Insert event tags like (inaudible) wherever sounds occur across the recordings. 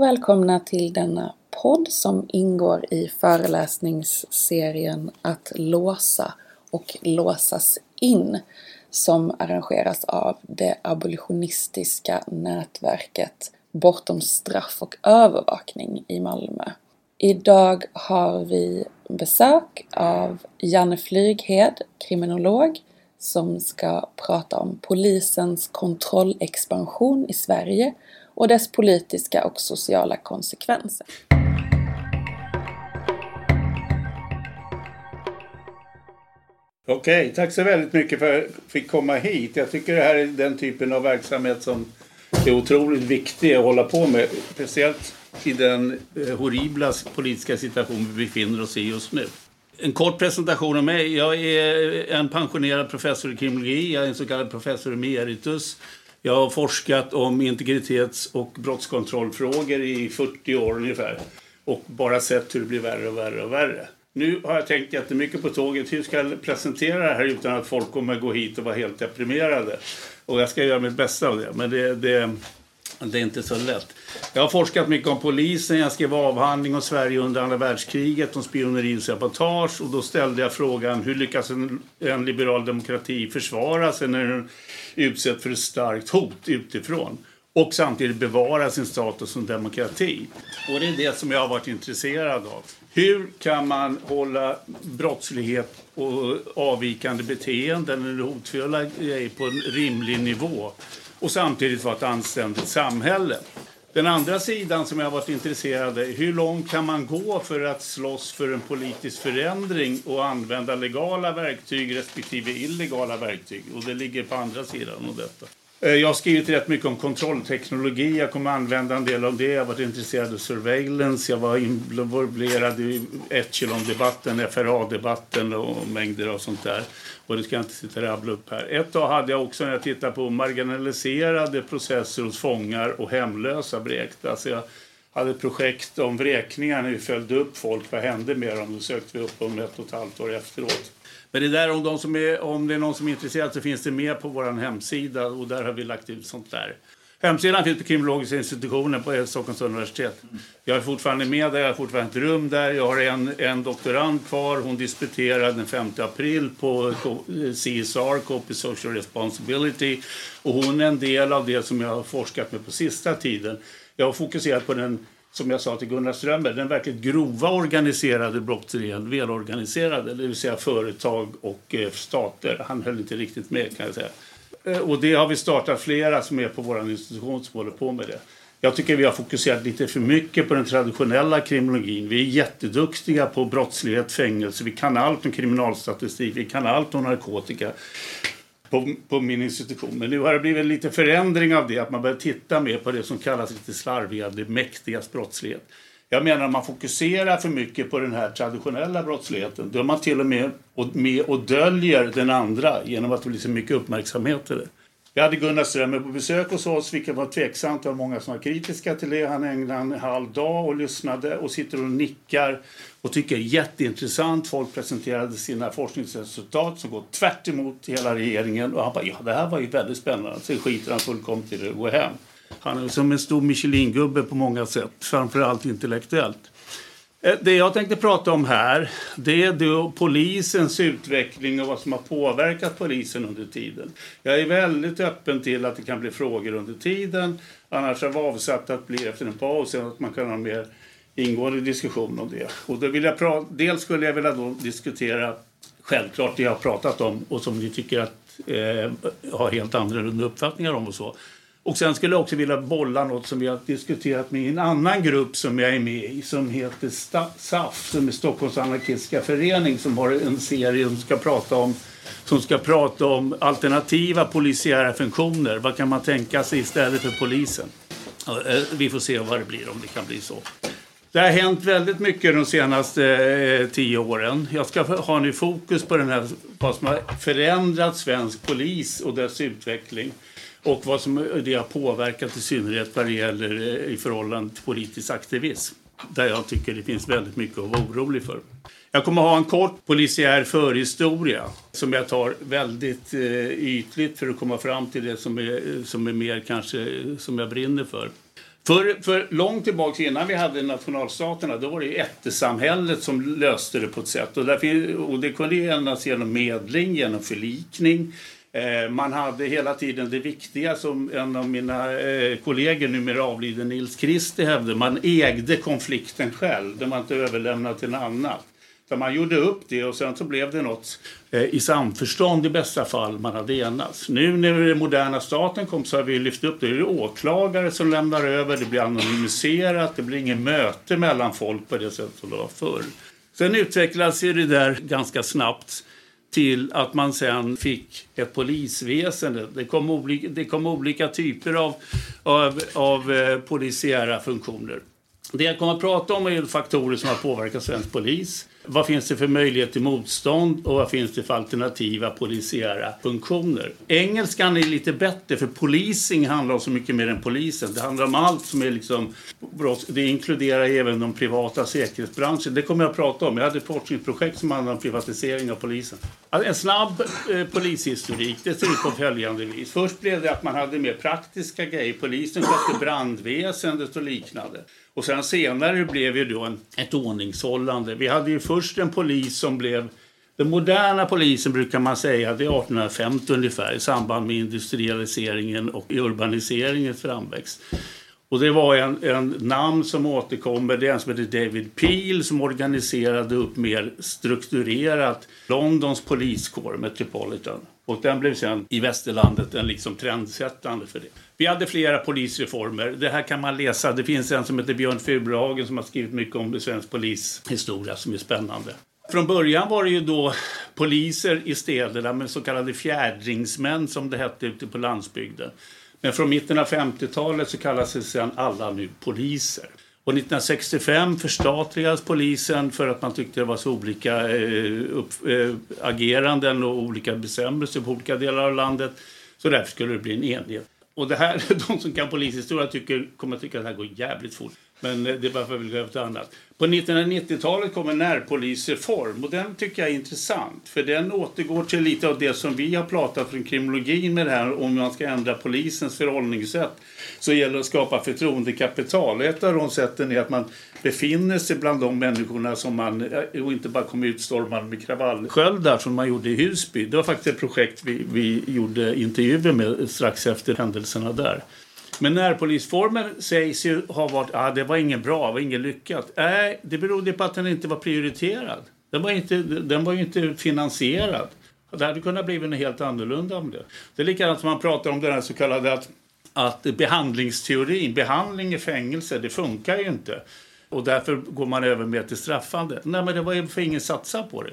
Hej och välkomna till denna podd som ingår i föreläsningsserien Att låsa och låsas in som arrangeras av det abolitionistiska nätverket Bortom straff och övervakning i Malmö. Idag har vi besök av Janne Flyghed, kriminolog, som ska prata om polisens kontrollexpansion i Sverige och dess politiska och sociala konsekvenser. Okej, tack så väldigt mycket för att jag fick komma hit. Jag tycker det här är den typen av verksamhet som är otroligt viktig att hålla på med. Speciellt i den eh, horribla politiska situation vi befinner oss i just nu. En kort presentation av mig. Jag är en pensionerad professor i kriminologi. Jag är en så kallad professor emeritus. Jag har forskat om integritets och brottskontrollfrågor i 40 år ungefär. Och bara sett hur det blir värre och värre och värre. Nu har jag tänkt jättemycket på tåget. Hur ska jag presentera det här utan att folk kommer gå hit och vara helt deprimerade? Och jag ska göra mitt bästa av det. Men det, det, det är inte så lätt. Jag har forskat mycket om polisen. Jag skrev avhandling om Sverige under andra världskriget, om spioneri och sabotage. Och då ställde jag frågan hur lyckas en, en liberal demokrati försvara sig när den utsätts för ett starkt hot utifrån? Och samtidigt bevara sin status som demokrati. Och det är det som jag har varit intresserad av. Hur kan man hålla brottslighet och avvikande beteenden eller hotfulla grejer på en rimlig nivå och samtidigt vara ett anständigt samhälle? Den andra sidan som jag har varit intresserad av är hur långt kan man gå för att slåss för en politisk förändring och använda legala verktyg respektive illegala verktyg? Och det ligger på andra sidan av detta. Eh, jag har skrivit rätt mycket om kontrollteknologi. Jag kommer använda en del av det. Jag har varit intresserad av surveillance. Jag var involverad i Echelon-debatten, FRA-debatten och mängder av sånt där. Och det ska jag inte sitta och rabbla upp här. Ett tag hade jag också när jag tittade på marginaliserade processer hos fångar och hemlösa beräknat. Alltså jag hade projekt om vräkningar när vi följde upp folk. Vad hände med dem? Då sökte vi upp dem ett och ett halvt år efteråt. Men det där om, de som är, om det är någon som är intresserad så finns det med på vår hemsida och där har vi lagt ut sånt där. Hemsidan finns på kriminologiska institutionen på Stockholms universitet. Jag är fortfarande med där, jag har fortfarande ett rum där. Jag har en, en doktorand kvar, hon disputerade den 5 april på eh, CSR, Copy Social Responsibility. Och hon är en del av det som jag har forskat med på sista tiden. Jag har fokuserat på den som jag sa till Gunnar Strömberg, den verkligt grova organiserade brottsligheten, välorganiserade, det vill säga företag och eh, stater. Han höll inte riktigt med kan jag säga. Eh, och det har vi startat flera som är på vår institution som håller på med det. Jag tycker vi har fokuserat lite för mycket på den traditionella kriminologin. Vi är jätteduktiga på brottslighet, fängelse, vi kan allt om kriminalstatistik, vi kan allt om narkotika på, på min institution. Men nu har det blivit lite förändring av det, att man börjar titta mer på det som kallas lite slarviga, det mäktigas brottslighet. Jag menar att man fokuserar för mycket på den här traditionella brottsligheten. Då är man till och med och, med och döljer den andra genom att det blir så mycket uppmärksamhet till det. Vi hade Gunnar Strömmer på besök hos oss, vilket var tveksamt. Det var många som var kritiska till det. Han ägnade en halv dag och lyssnade och sitter och nickar och tycker det är jätteintressant. Folk presenterade sina forskningsresultat som går tvärt emot hela regeringen. Och han bara, ja det här var ju väldigt spännande. Sen skiter han fullkomligt i det och går hem. Han är som en stor Michelin-gubbe på många sätt, framförallt intellektuellt. Eh, det jag tänkte prata om här det är då polisens utveckling och vad som har påverkat polisen under tiden. Jag är väldigt öppen till att det kan bli frågor under tiden. Annars har vi avsatt att bli efter en paus att man kan ha en mer ingående diskussion om det. Och då vill jag dels skulle jag vilja då diskutera självklart det jag har pratat om och som ni tycker att eh, har helt andra uppfattningar om och så. Och sen skulle jag också vilja bolla något som vi har diskuterat med en annan grupp som jag är med i som heter SAF, som är Stockholms anarkistiska förening som har en serie som ska prata om som ska prata om alternativa polisiära funktioner. Vad kan man tänka sig istället för polisen? Eh, vi får se vad det blir, om det kan bli så. Det har hänt väldigt mycket de senaste eh, tio åren. Jag ska ha nu fokus på den här, vad som har förändrat svensk polis och dess utveckling och vad som det har påverkat i synnerhet vad det gäller eh, i förhållande till politisk aktivism. Där jag tycker det finns väldigt mycket att vara orolig för. Jag kommer ha en kort polisiär förhistoria som jag tar väldigt eh, ytligt för att komma fram till det som är, som är mer kanske som jag brinner för. För, för långt tillbaka innan vi hade nationalstaterna då var det ju ättesamhället som löste det på ett sätt. Och, där, och det kunde ändras genom medling, genom förlikning. Eh, man hade hela tiden det viktiga som en av mina eh, kollegor, numera avliden Nils Kristi hävdade. Man ägde konflikten själv, den var inte överlämnad till någon annan. För man gjorde upp det och sen så blev det något eh, i samförstånd i bästa fall man hade enats. Nu när den moderna staten kom så har vi lyft upp det. Det är åklagare som lämnar över, det blir anonymiserat, det blir inget möte mellan folk på det sätt som det var förr. Sen utvecklades det där ganska snabbt till att man sen fick ett polisväsende. Det kom olika, det kom olika typer av, av, av eh, polisiära funktioner. Det jag kommer att prata om är faktorer som har påverkat svensk polis. Vad finns det för möjlighet till motstånd och vad finns det för alternativa polisiära funktioner? Engelskan är lite bättre för policing handlar om så mycket mer än polisen. Det handlar om allt som är liksom brott. Det inkluderar även de privata säkerhetsbranschen. Det kommer jag att prata om. Jag hade ett forskningsprojekt som handlade om privatisering av polisen. Alltså, en snabb eh, polishistorik, det ser ut på följande vis. Först blev det att man hade mer praktiska grejer. Polisen skötte brandväsendet och liknande. Och sen senare blev ju då en, ett ordningshållande. Vi hade ju först en polis som blev den moderna polisen brukar man säga det är 1850 ungefär i samband med industrialiseringen och urbaniseringens framväxt. Och det var en, en namn som återkommer, det är en som heter David Peel som organiserade upp mer strukturerat Londons poliskår, Metropolitan. Och den blev sen i västerlandet en liksom trendsättande för det. Vi hade flera polisreformer. Det här kan man läsa. Det finns en som heter Björn Furuhagen som har skrivit mycket om svensk polishistoria som är spännande. Från början var det ju då poliser i städerna med så kallade fjädringsmän som det hette ute på landsbygden. Men från mitten av 50-talet så kallades det sedan alla nu poliser. Och 1965 förstatligades polisen för att man tyckte det var så olika eh, upp, eh, ageranden och olika bestämmelser på olika delar av landet. Så därför skulle det bli en enhet. Och det här, (laughs) de som kan polishistoria tycker, kommer att tycka att det här går jävligt fort. Men eh, det är bara för att vi vill annat. På 1990-talet kom en närpolisreform och den tycker jag är intressant. För den återgår till lite av det som vi har pratat från kriminologin med det här om man ska ändra polisens förhållningssätt. Så gäller det att skapa förtroendekapital. Ett av de sätten är att man befinner sig bland de människorna som man, eh, och inte bara kommer utstormad med kravallsköldar som man gjorde i Husby. Det var faktiskt ett projekt vi, vi gjorde intervjuer med strax efter händelserna där. Men närpolisformen sägs ju ha varit, ah, det var inget bra, det var inget lyckat. Nej, det berodde på att den inte var prioriterad. Den var, inte, den var ju inte finansierad. Det hade kunnat bli en helt annorlunda om det. Det är likadant som man pratar om den här så kallade att, att behandlingsteorin, behandling i fängelse, det funkar ju inte. Och därför går man över mer till straffande. Nej, men det var ju för ingen satsar på det.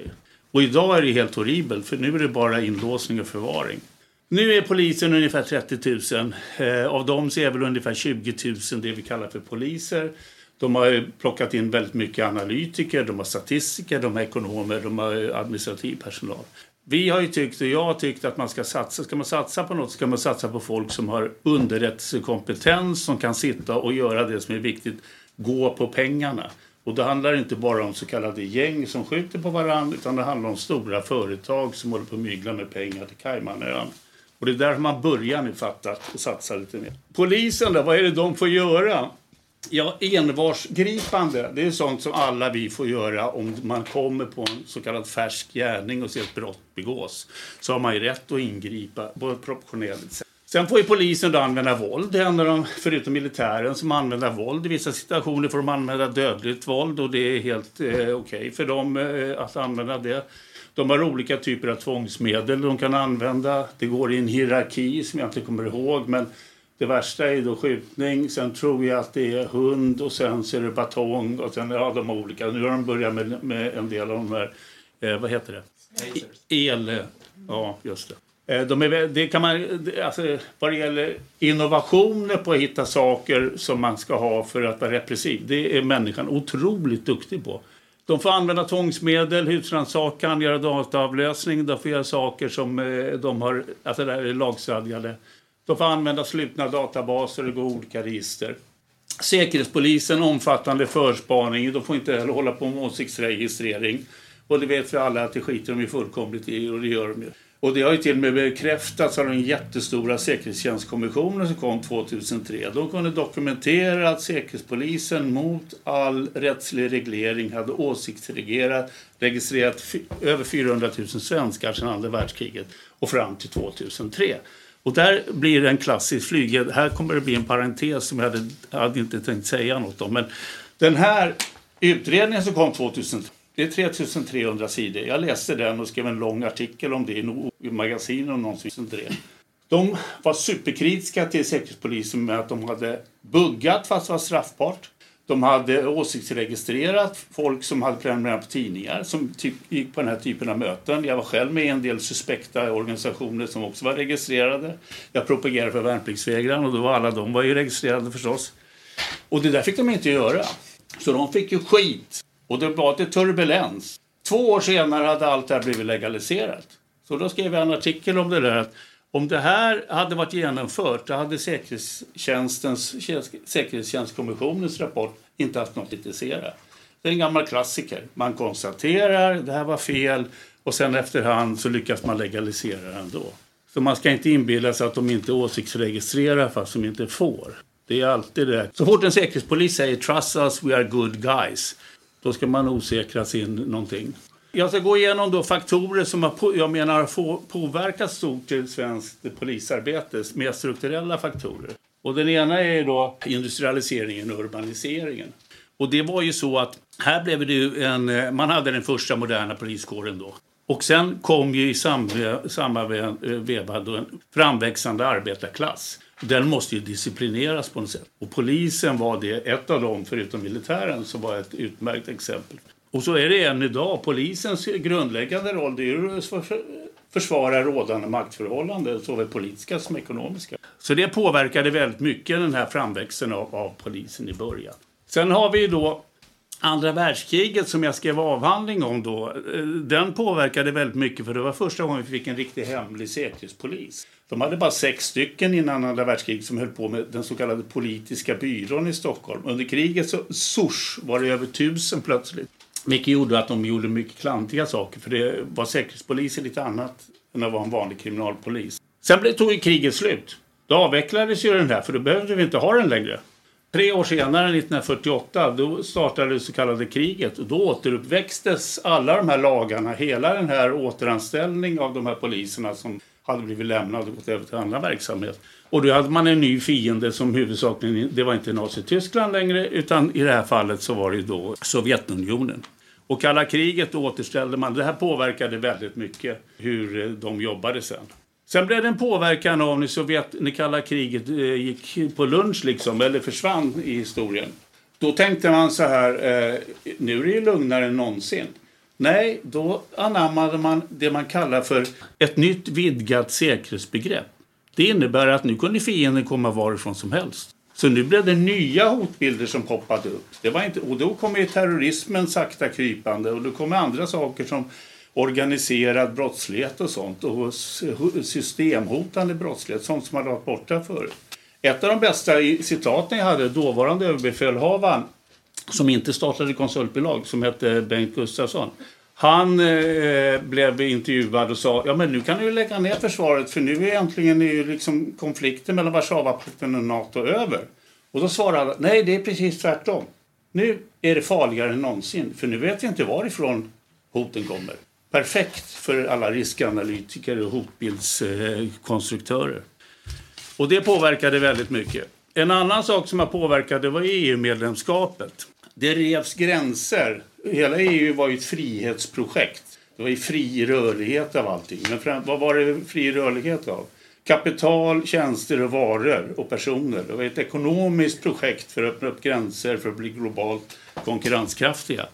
Och idag är det helt horribelt, för nu är det bara inlåsning och förvaring. Nu är polisen ungefär 30 000. Eh, av dem så är väl ungefär 20 000 det vi kallar för poliser. De har plockat in väldigt mycket analytiker, de har statistiker, de har ekonomer, de har administrativ personal. Vi har ju tyckt, och jag har tyckt att man ska satsa, ska man satsa på något ska man satsa på folk som har underrättelsekompetens, som kan sitta och göra det som är viktigt, gå på pengarna. Och det handlar inte bara om så kallade gäng som skjuter på varandra utan det handlar om stora företag som håller på att mygla med pengar till Caymanöarna. Och det är där man börjar nu fatta och satsa lite mer. Polisen då, vad är det de får göra? Ja, envarsgripande, det är sånt som alla vi får göra om man kommer på en så kallad färsk gärning och ser ett brott begås. Så har man ju rätt att ingripa på ett proportionerligt sätt. Sen får ju polisen då använda våld. Det händer de, förutom militären, som använder våld. I vissa situationer får de använda dödligt våld och det är helt eh, okej okay för dem eh, att använda det. De har olika typer av tvångsmedel de kan använda. Det går i en hierarki som jag inte kommer ihåg. Men det värsta är då skjutning. Sen tror jag att det är hund och sen så är det batong. Och sen, ja, de olika. Nu har de börjat med, med en del av de här, eh, vad heter det? El. Ja, just det. Eh, de är, det kan man, alltså, vad det gäller innovationer på att hitta saker som man ska ha för att vara repressiv. Det är människan otroligt duktig på. De får använda tvångsmedel, husrannsakan, göra dataavläsning. De får göra saker som eh, de har, alltså det är lagstadgade. De får använda slutna databaser och gå olika register. Säkerhetspolisen omfattande förspaning. De får inte heller hålla på med åsiktsregistrering. Och det vet vi alla att det skiter de ju fullkomligt i och det gör de ju. Och det har ju till och med bekräftats av den jättestora säkerhetstjänstkommissionen som kom 2003. De kunde dokumentera att Säkerhetspolisen mot all rättslig reglering hade åsiktsregistrerat registrerat över 400 000 svenskar sedan andra världskriget och fram till 2003. Och där blir det en klassisk flygel. Här kommer det bli en parentes som jag hade, hade inte tänkt säga något om. Men den här utredningen som kom 2003 det är 3300 sidor. Jag läste den och skrev en lång artikel om det i magasinet om någonsin. De var superkritiska till Säkerhetspolisen med att de hade buggat fast det var straffbart. De hade åsiktsregistrerat folk som hade prenumererat på tidningar som typ gick på den här typen av möten. Jag var själv med i en del suspekta organisationer som också var registrerade. Jag propagerade för värnpliktsvägran och då var alla de var ju registrerade förstås. Och det där fick de inte göra. Så de fick ju skit och det var till turbulens. Två år senare hade allt det här blivit legaliserat. Så då skrev jag en artikel om det där. Att om det här hade varit genomfört då hade säkerhetstjänstens, säkerhetstjänstkommissionens rapport inte haft något att kritisera. Det är en gammal klassiker. Man konstaterar det här var fel och sen efterhand så lyckas man legalisera det ändå. Så man ska inte inbilla sig att de inte åsiktsregistrerar fast de inte får. Det är alltid det. Så fort en säkerhetspolis säger “trust us, we are good guys” Då ska man osäkra sin någonting. Jag ska gå igenom då faktorer som har, jag menar har påverkat stort till svenskt polisarbete, mer strukturella faktorer. Och den ena är då industrialiseringen och urbaniseringen. Och det var ju så att här blev det ju en, man hade den första moderna poliskåren då. Och sen kom ju i samma, samma veva då en framväxande arbetarklass. Den måste ju disciplineras på något sätt. Och polisen var det, ett av dem, förutom militären, som var ett utmärkt exempel. Och så är det än idag. Polisens grundläggande roll det är att försvara rådande maktförhållanden, såväl politiska som ekonomiska. Så det påverkade väldigt mycket den här framväxten av, av polisen i början. Sen har vi då Andra världskriget som jag skrev avhandling om då, eh, den påverkade väldigt mycket för det var första gången vi fick en riktig hemlig säkerhetspolis. De hade bara sex stycken innan andra världskriget som höll på med den så kallade politiska byrån i Stockholm. Under kriget så sors, var det över tusen plötsligt. Vilket gjorde att de gjorde mycket klantiga saker för det var säkerhetspolisen lite annat än att vara en vanlig kriminalpolis. Sen tog ju kriget slut. Då avvecklades ju den här för då behövde vi inte ha den längre. Tre år senare, 1948, då startade det så kallade kriget. Och då återuppväxtes alla de här lagarna, hela den här återanställning av de här poliserna som hade blivit lämnad och gått över till annan verksamhet. Och då hade man en ny fiende som huvudsakligen, det var inte Nazityskland längre utan i det här fallet så var det då Sovjetunionen. Och kalla kriget återställde man, det här påverkade väldigt mycket hur eh, de jobbade sen. Sen blev det en påverkan av när, Sovjet, när kalla kriget eh, gick på lunch liksom, eller försvann i historien. Då tänkte man så här, eh, nu är det ju lugnare än någonsin. Nej, då anammade man det man kallar för ett nytt vidgat säkerhetsbegrepp. Det innebär att nu kunde fienden komma varifrån som helst. Så nu blev det nya hotbilder som poppade upp. Det var inte, och då kommer terrorismen sakta krypande och då kom andra saker som organiserad brottslighet och sånt och systemhotande brottslighet, sånt som man varit borta förut. Ett av de bästa citaten jag hade, dåvarande överbefälhavaren som inte startade konsultbolag, som hette Bengt Gustafsson. Han eh, blev intervjuad och sa ja men nu kan du lägga ner försvaret för nu är äntligen är liksom konflikten mellan Warszawapakten och Nato över. Och då svarade han nej det är precis tvärtom. Nu är det farligare än någonsin för nu vet vi inte varifrån hoten kommer perfekt för alla riskanalytiker och hotbildskonstruktörer. Och det påverkade väldigt mycket. En annan sak som har påverkat det var EU-medlemskapet. Det revs gränser. Hela EU var ju ett frihetsprojekt. Det var ju fri rörlighet av allting. Men vad var det fri rörlighet av? Kapital, tjänster och varor och personer. Det var ett ekonomiskt projekt för att öppna upp gränser för att bli globalt konkurrenskraftiga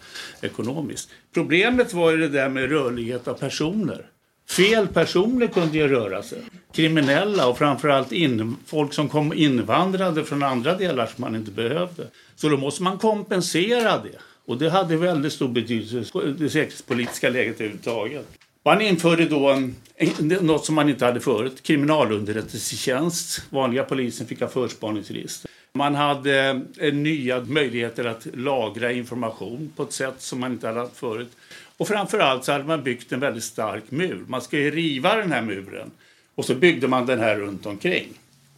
ekonomiskt. Problemet var ju det där med rörlighet av personer. Fel personer kunde ju röra sig. Kriminella och framförallt in, folk som kom invandrade från andra delar som man inte behövde. Så då måste man kompensera det. Och det hade väldigt stor betydelse för det säkerhetspolitiska läget överhuvudtaget. Man införde då en, något som man inte hade förut, kriminalunderrättelsetjänst. Vanliga polisen fick ha förspaningsregister. Man hade eh, nya möjligheter att lagra information på ett sätt som man inte hade haft förut. Och framförallt så hade man byggt en väldigt stark mur. Man ska ju riva den här muren. Och så byggde man den här runt omkring.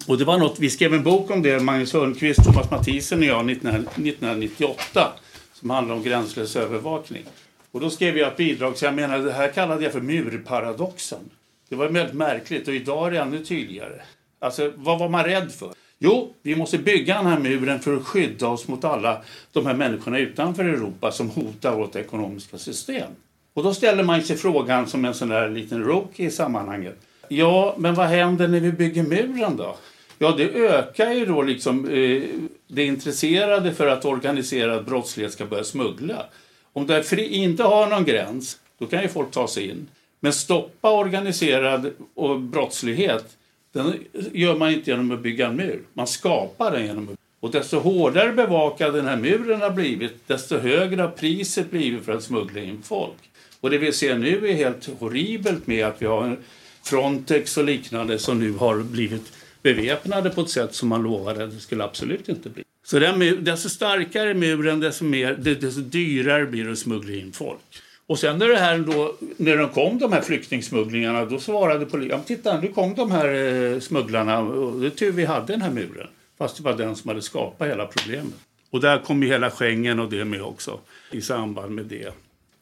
Och det var något, vi skrev en bok om det, Magnus Hörnqvist, Thomas Mathisen och jag, 1998. Som handlar om gränslös övervakning. Och då skrev jag ett bidrag, så jag menar, det här kallade jag för murparadoxen. Det var väldigt märkligt och idag är det ännu tydligare. Alltså, vad var man rädd för? Jo, vi måste bygga den här muren för att skydda oss mot alla de här människorna utanför Europa som hotar vårt ekonomiska system. Och då ställer man sig frågan som en sån där liten rookie i sammanhanget. Ja, men vad händer när vi bygger muren då? Ja, det ökar ju då liksom eh, det intresserade för att organiserad brottslighet ska börja smuggla. Om det fri, inte har någon gräns, då kan ju folk ta sig in. Men stoppa organiserad och brottslighet, den gör man inte genom att bygga en mur. Man skapar den genom att och desto hårdare bevakad den här muren har blivit, desto högre har priset blivit för att smuggla in folk. Och det vi ser nu är helt horribelt med att vi har Frontex och liknande som nu har blivit beväpnade på ett sätt som man lovade att det skulle absolut inte bli. Så den, desto starkare muren, desto, mer, desto dyrare blir det att smuggla in folk. Och sen när, det här då, när de kom, de här flyktingsmugglingarna, då svarade polisen, ja, titta nu kom de här eh, smugglarna och det är tur vi hade den här muren. Fast det var den som hade skapat hela problemet. Och där kom ju hela Schengen och det med också i samband med det.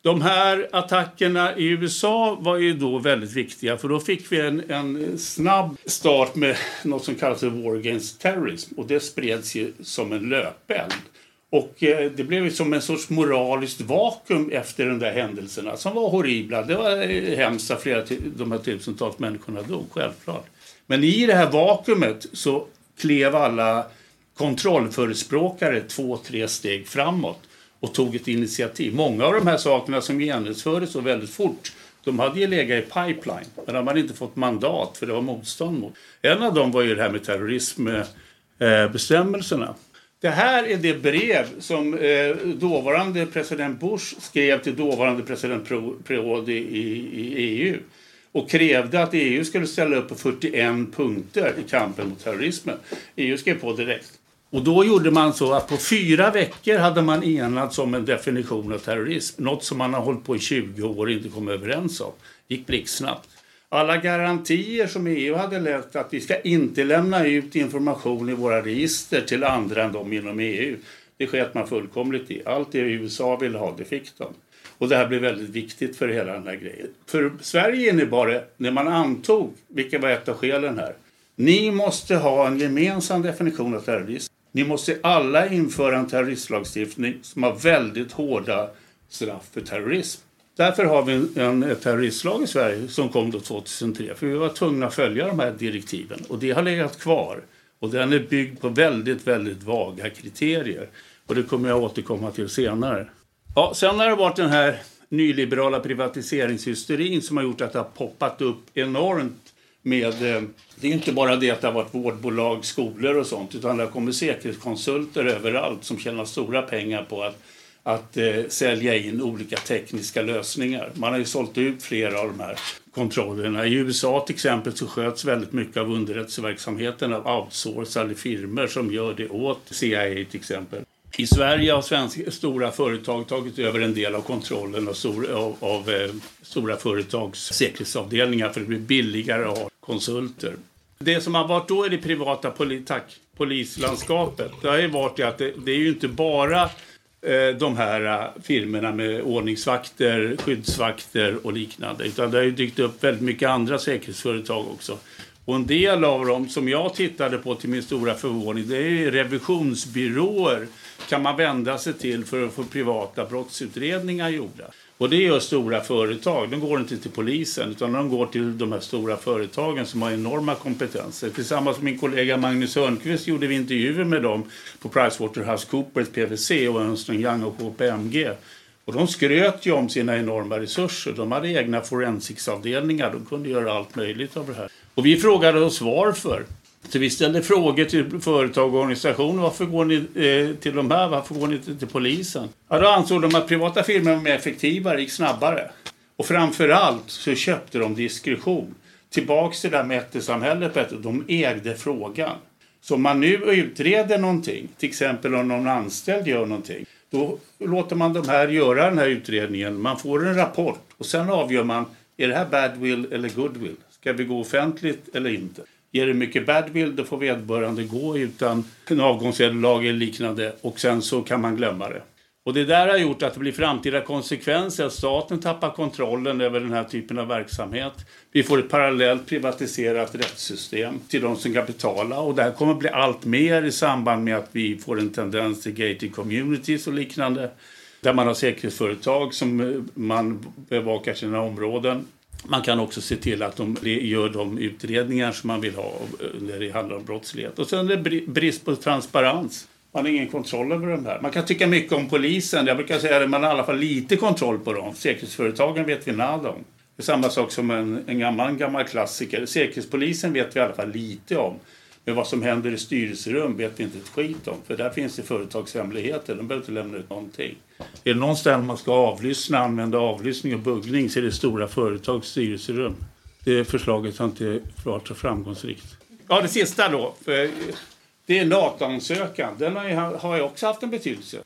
De här attackerna i USA var ju då väldigt viktiga för då fick vi en, en snabb start med något som kallas för War Against Terrorism och det spreds ju som en löpeld. Och eh, det blev som en sorts moraliskt vakuum efter de där händelserna som var horribla. Det var eh, hemskt att flera de här tusentals människorna dog, självklart. Men i det här vakuumet så klev alla kontrollförespråkare två, tre steg framåt och tog ett initiativ. Många av de här sakerna som genomfördes så väldigt fort de hade ju legat i pipeline, men de hade inte fått mandat för det var motstånd mot. En av dem var ju det här med terrorismbestämmelserna. Det här är det brev som eh, dåvarande president Bush skrev till dåvarande president Prodi i, i EU och krävde att EU skulle ställa upp på 41 punkter i kampen mot terrorismen. EU skrev på direkt. Och då gjorde man så att på fyra veckor hade man enats om en definition av terrorism. Något som man har hållit på i 20 år och inte kommit överens om. gick blixtsnabbt. Alla garantier som EU hade lämnat, att vi ska inte lämna ut information i våra register till andra än de inom EU. Det sket man fullkomligt i. Allt det USA ville ha, det fick de. Och det här blev väldigt viktigt för hela den här grejen. För Sverige innebar det, när man antog, vilket var ett av skälen här, ni måste ha en gemensam definition av terrorism. Ni måste alla införa en terroristlagstiftning som har väldigt hårda straff för terrorism. Därför har vi en, en terroristlag i Sverige som kom då 2003. För vi var tvungna att följa de här direktiven. Och det har legat kvar. Och den är byggd på väldigt, väldigt vaga kriterier. Och det kommer jag återkomma till senare. Ja, sen har det varit den här nyliberala privatiseringshysterin som har gjort att det har poppat upp enormt med... Eh, det är inte bara det att det har varit vårdbolag, skolor och sånt utan det har kommit säkerhetskonsulter överallt som tjänar stora pengar på att, att eh, sälja in olika tekniska lösningar. Man har ju sålt ut flera av de här kontrollerna. I USA till exempel så sköts väldigt mycket av underrättelseverksamheten av outsourcade firmor som gör det åt CIA till exempel. I Sverige har svenska, stora företag tagit över en del av kontrollen av, stor, av, av eh, stora företags säkerhetsavdelningar för det blir billigare att ha konsulter. Det som har varit då i det privata poli, tack, polislandskapet det har ju varit att det, det är ju inte bara Eh, de här eh, filmerna firmorna med ordningsvakter, skyddsvakter och liknande utan det har ju dykt upp väldigt mycket andra säkerhetsföretag också. Och en del av dem som jag tittade på till min stora förvåning det är revisionsbyråer kan man vända sig till för att få privata brottsutredningar gjorda. Och det gör stora företag. De går inte till polisen utan de går till de här stora företagen som har enorma kompetenser. Tillsammans med min kollega Magnus Hörnqvist gjorde vi intervjuer med dem på PricewaterhouseCoopers, PwC och Ernst Young och KPMG. Och de skröt ju om sina enorma resurser. De hade egna forensicsavdelningar. De kunde göra allt möjligt av det här. Och vi frågade oss varför. Så vi ställde frågor till företag och organisationer. Varför går ni eh, till de här? Varför går ni inte till polisen? Ja, då ansåg de att privata firmor var mer effektivare, gick snabbare. Och framförallt så köpte de diskretion. Tillbaks till det där mättesamhället, de ägde frågan. Så om man nu utreder någonting, till exempel om någon anställd gör någonting, då låter man de här göra den här utredningen. Man får en rapport och sen avgör man, är det här badwill eller goodwill? Ska vi gå offentligt eller inte? Ger det mycket badwill, då får vederbörande gå utan en avgångsvederlag eller liknande och sen så kan man glömma det. Och det där har gjort att det blir framtida konsekvenser. Att staten tappar kontrollen över den här typen av verksamhet. Vi får ett parallellt privatiserat rättssystem till de som kan betala. Och det här kommer bli allt mer i samband med att vi får en tendens till gated communities och liknande. Där man har säkerhetsföretag som eh, man bevakar sina områden. Man kan också se till att de gör de utredningar som man vill ha eh, när det handlar om brottslighet. Och sen är det brist på transparens. Man har ingen kontroll över de här. Man kan tycka mycket om polisen. Jag brukar säga att man har i alla fall lite kontroll på dem. Säkerhetsföretagen vet vi nada om. Det är samma sak som en, en gammal, gammal klassiker. Säkerhetspolisen vet vi i alla fall lite om. Men vad som händer i styrelserum vet vi inte ett skit om. För där finns det företagshemligheter. De behöver inte lämna ut någonting. Är det någonstans man ska avlyssna, använda avlyssning och buggning så är det stora företags styrelserum. Det förslaget har inte varit så framgångsrikt. Ja, det sista då. Det är NATO-ansökan. Den har ju, har ju också haft en betydelse.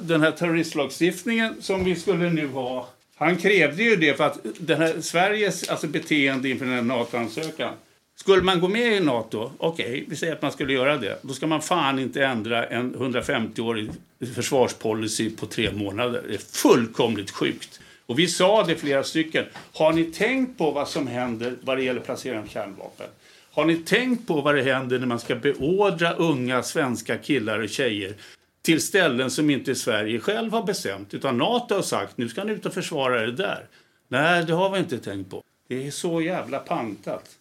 Den här terroristlagstiftningen som vi skulle nu ha. Han krävde ju det för att den här, Sveriges alltså, beteende inför den här NATO-ansökan. Skulle man gå med i NATO, okej, okay, vi säger att man skulle göra det. Då ska man fan inte ändra en 150-årig försvarspolicy på tre månader. Det är fullkomligt sjukt. Och vi sa det flera stycken. Har ni tänkt på vad som händer vad det gäller placering av kärnvapen? Har ni tänkt på vad det händer när man ska beordra unga svenska killar och tjejer till ställen som inte Sverige själv har bestämt utan Nato har sagt nu ska ni ut och försvara er där. Nej, det har vi inte tänkt på. Det är så jävla pantat.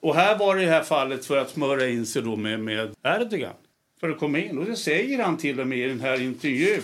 Och här var det i det här fallet för att smöra in sig då med, med Erdogan för att komma in. Och det säger han till och med i den här intervjun.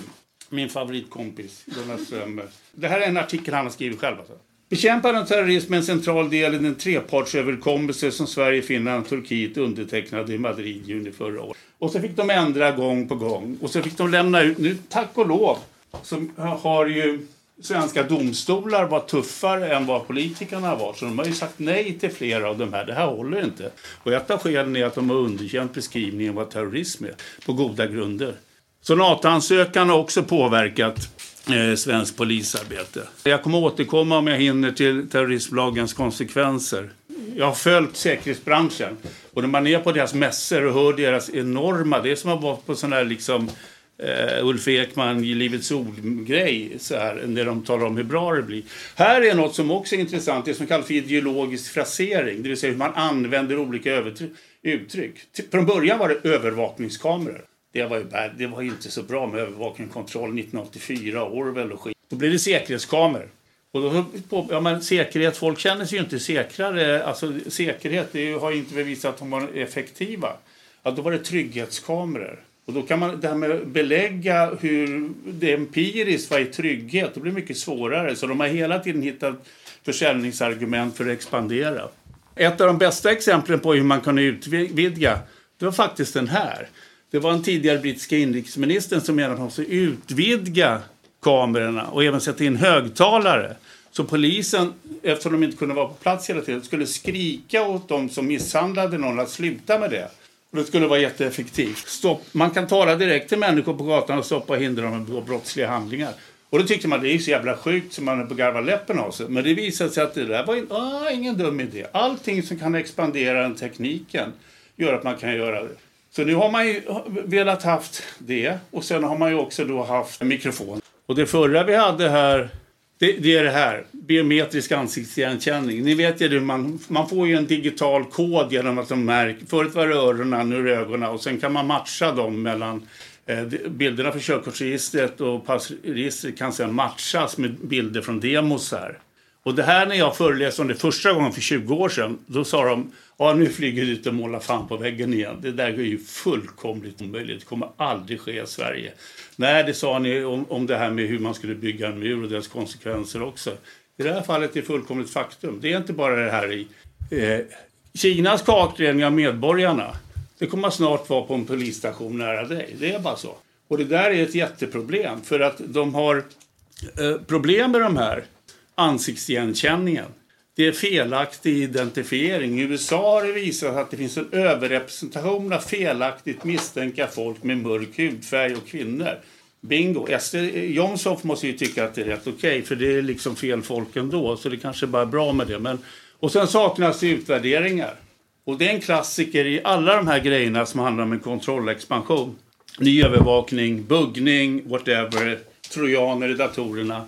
Min favoritkompis Gunnar Strömmer. Det här är en artikel han har skrivit själv. Alltså. Bekämpande av terrorism är en central del i den trepartsöverenskommelse som Sverige, Finland och Turkiet undertecknade i Madrid i juni förra året. Och så fick de ändra gång på gång. Och så fick de lämna ut, nu tack och lov, så har ju svenska domstolar var tuffare än vad politikerna var. Så de har ju sagt nej till flera av de här. Det här håller inte. Och ett av skälen är att de har underkänt beskrivningen vad terrorism är, på goda grunder. Så NATO-ansökan har också påverkat eh, svensk polisarbete. Jag kommer återkomma om jag hinner till terrorismlagens konsekvenser. Jag har följt säkerhetsbranschen och när man är på deras mässor och hör deras enorma, det är som att vara på sådana här liksom Uh, Ulf Ekman i Livets Ord-grej, när de talar om hur bra det blir. Här är något som också är intressant, det som kallas för ideologisk frasering, det vill säga hur man använder olika uttryck. Från början var det övervakningskameror. Det var ju bad. det var inte så bra med övervakning och kontroll 1984, Orwell och skit. Då blev det säkerhetskameror. Och då, ja, men säkerhet, folk känner sig ju inte säkrare. Alltså, säkerhet det har ju inte bevisat att de var effektiva. Ja, då var det trygghetskameror. Och då kan man det här med att belägga hur det empiriskt var i trygghet, det blir mycket svårare. Så de har hela tiden hittat försäljningsargument för att expandera. Ett av de bästa exemplen på hur man kunde utvidga, det var faktiskt den här. Det var en tidigare brittiska inrikesministern som menade att man skulle utvidga kamerorna och även sätta in högtalare. Så polisen, eftersom de inte kunde vara på plats hela tiden, skulle skrika åt dem som misshandlade någon att sluta med det. Det skulle vara jätteeffektivt. Stopp. Man kan tala direkt till människor på gatan och stoppa och hindra dem att brottsliga handlingar. Och då tyckte man det är så jävla sjukt som man är på garva läppen av sig. Men det visade sig att det där var ah, ingen dum idé. Allting som kan expandera den tekniken gör att man kan göra det. Så nu har man ju velat haft det och sen har man ju också då haft en mikrofon. Och det förra vi hade här, det, det är det här, biometrisk ansiktsigenkänning. Ni vet ju man, man får ju en digital kod genom att de märker, förut var det öronen, nu är det ögonen och sen kan man matcha dem mellan eh, Bilderna från körkortsregistret och passregistret kan sedan matchas med bilder från demos här. Och det här när jag föreläste om det första gången för 20 år sedan, då sa de ja nu flyger du ut och målar fan på väggen igen. Det där är ju fullkomligt omöjligt. Det kommer aldrig ske i Sverige. Nej, det sa ni om, om det här med hur man skulle bygga en mur och dess konsekvenser också. I det här fallet är det fullkomligt faktum. Det är inte bara det här i eh, Kinas kartläggning av medborgarna. Det kommer snart vara på en polisstation nära dig. Det är bara så. Och det där är ett jätteproblem för att de har eh, problem med de här ansiktsigenkänningen det är felaktig identifiering. I USA har det visat att det finns en överrepresentation av felaktigt misstänkta folk med mörk hudfärg och kvinnor. Bingo! Eh, Jomshof måste ju tycka att det är rätt okej okay, för det är liksom fel folk ändå så det kanske bara är bra med det. Men, och sen saknas det utvärderingar. Och det är en klassiker i alla de här grejerna som handlar om en kontrollexpansion. Ny övervakning, buggning, whatever, trojaner i datorerna.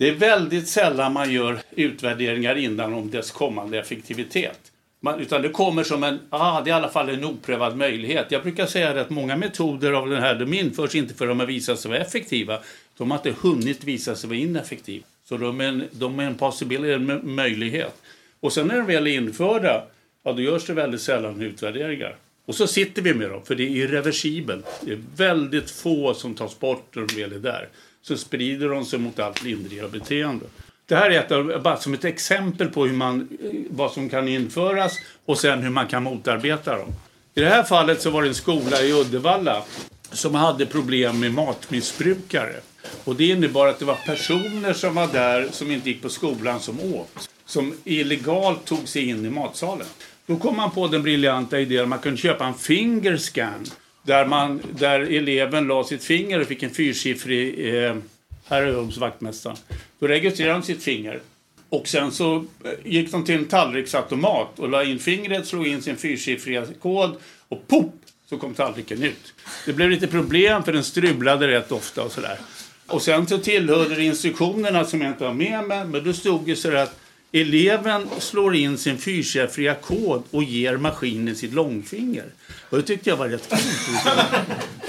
Det är väldigt sällan man gör utvärderingar innan om dess kommande effektivitet. Man, utan det kommer som en, ah, det är i alla fall en oprövad möjlighet. Jag brukar säga att många metoder av den här, de införs inte för att de har visat sig vara effektiva. De har inte hunnit visa sig vara ineffektiva. Så de är en, de är en possibility, en möjlighet. Och sen när de väl är införda, ja då görs det väldigt sällan utvärderingar. Och så sitter vi med dem, för det är irreversibelt. Det är väldigt få som tas bort när de väl är där. Så sprider de sig mot allt lindrigare beteende. Det här är ett, bara som ett exempel på hur man, eh, vad som kan införas och sen hur man kan motarbeta dem. I det här fallet så var det en skola i Uddevalla som hade problem med matmissbrukare. Och det innebar att det var personer som var där som inte gick på skolan som åt. Som illegalt tog sig in i matsalen. Då kom man på den briljanta idén att man kunde köpa en fingerscan. Där, man, där eleven la sitt finger och fick en fyrsiffrig eh, här är vaktmästaren. Då registrerade de sitt finger. Och sen så eh, gick de till en tallriksautomat och la in fingret, slog in sin fyrsiffriga kod och pop så kom tallriken ut. Det blev lite problem för den strublade rätt ofta och sådär. Och sen så tillhörde det instruktionerna som jag inte har med mig, men då stod det så att eleven slår in sin fyrsiffriga kod och ger maskinen sitt långfinger. Och det tyckte jag var rätt kul.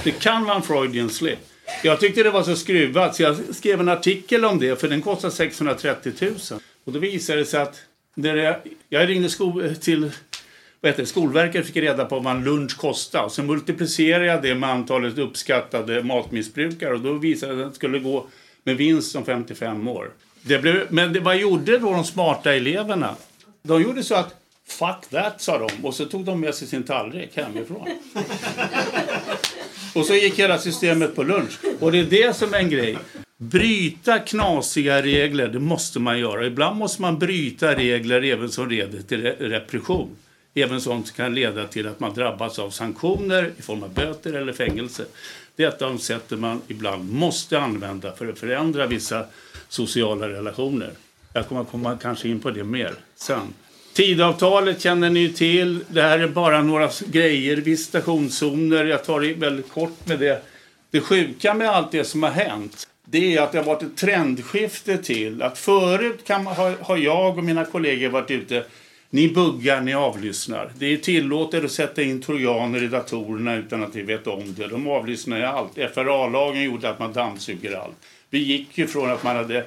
Det kan vara en Freudian slip. Jag tyckte det var så skruvat så jag skrev en artikel om det för den kostar 630 000. Och då visade det sig att när jag, jag ringde sko, till vad heter det, Skolverket fick reda på vad en lunch kostade. Och så multiplicerade jag det med antalet uppskattade matmissbrukare och då visade det sig att det skulle gå med vinst om 55 år. Det blev, men det, vad gjorde då de smarta eleverna? De gjorde så att Fuck that, sa de. Och så tog de med sig sin tallrik hemifrån. Och så gick hela systemet på lunch. Och det är det som är en grej. Bryta knasiga regler, det måste man göra. Ibland måste man bryta regler även som leder till repression. Även sånt som kan leda till att man drabbas av sanktioner i form av böter eller fängelse. Det är ett av de sätt man ibland måste använda för att förändra vissa sociala relationer. Jag kommer komma kanske in på det mer sen. Tidavtalet känner ni till. Det här är bara några grejer, visitationszoner. Jag tar det väldigt kort med det. Det sjuka med allt det som har hänt det är att det har varit ett trendskifte till att förut kan, har, har jag och mina kollegor varit ute ni buggar, ni avlyssnar. Det är tillåtet att sätta in trojaner i datorerna utan att vi vet om det. De avlyssnar ju allt. FRA-lagen gjorde att man dammsuger allt. Vi gick ju från att man hade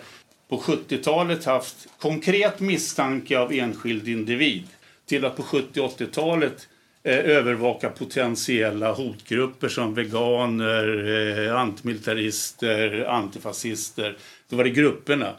på 70-talet haft konkret misstanke av enskild individ till att på 70 80-talet eh, övervaka potentiella hotgrupper som veganer, eh, antimilitarister, antifascister. Då var det grupperna.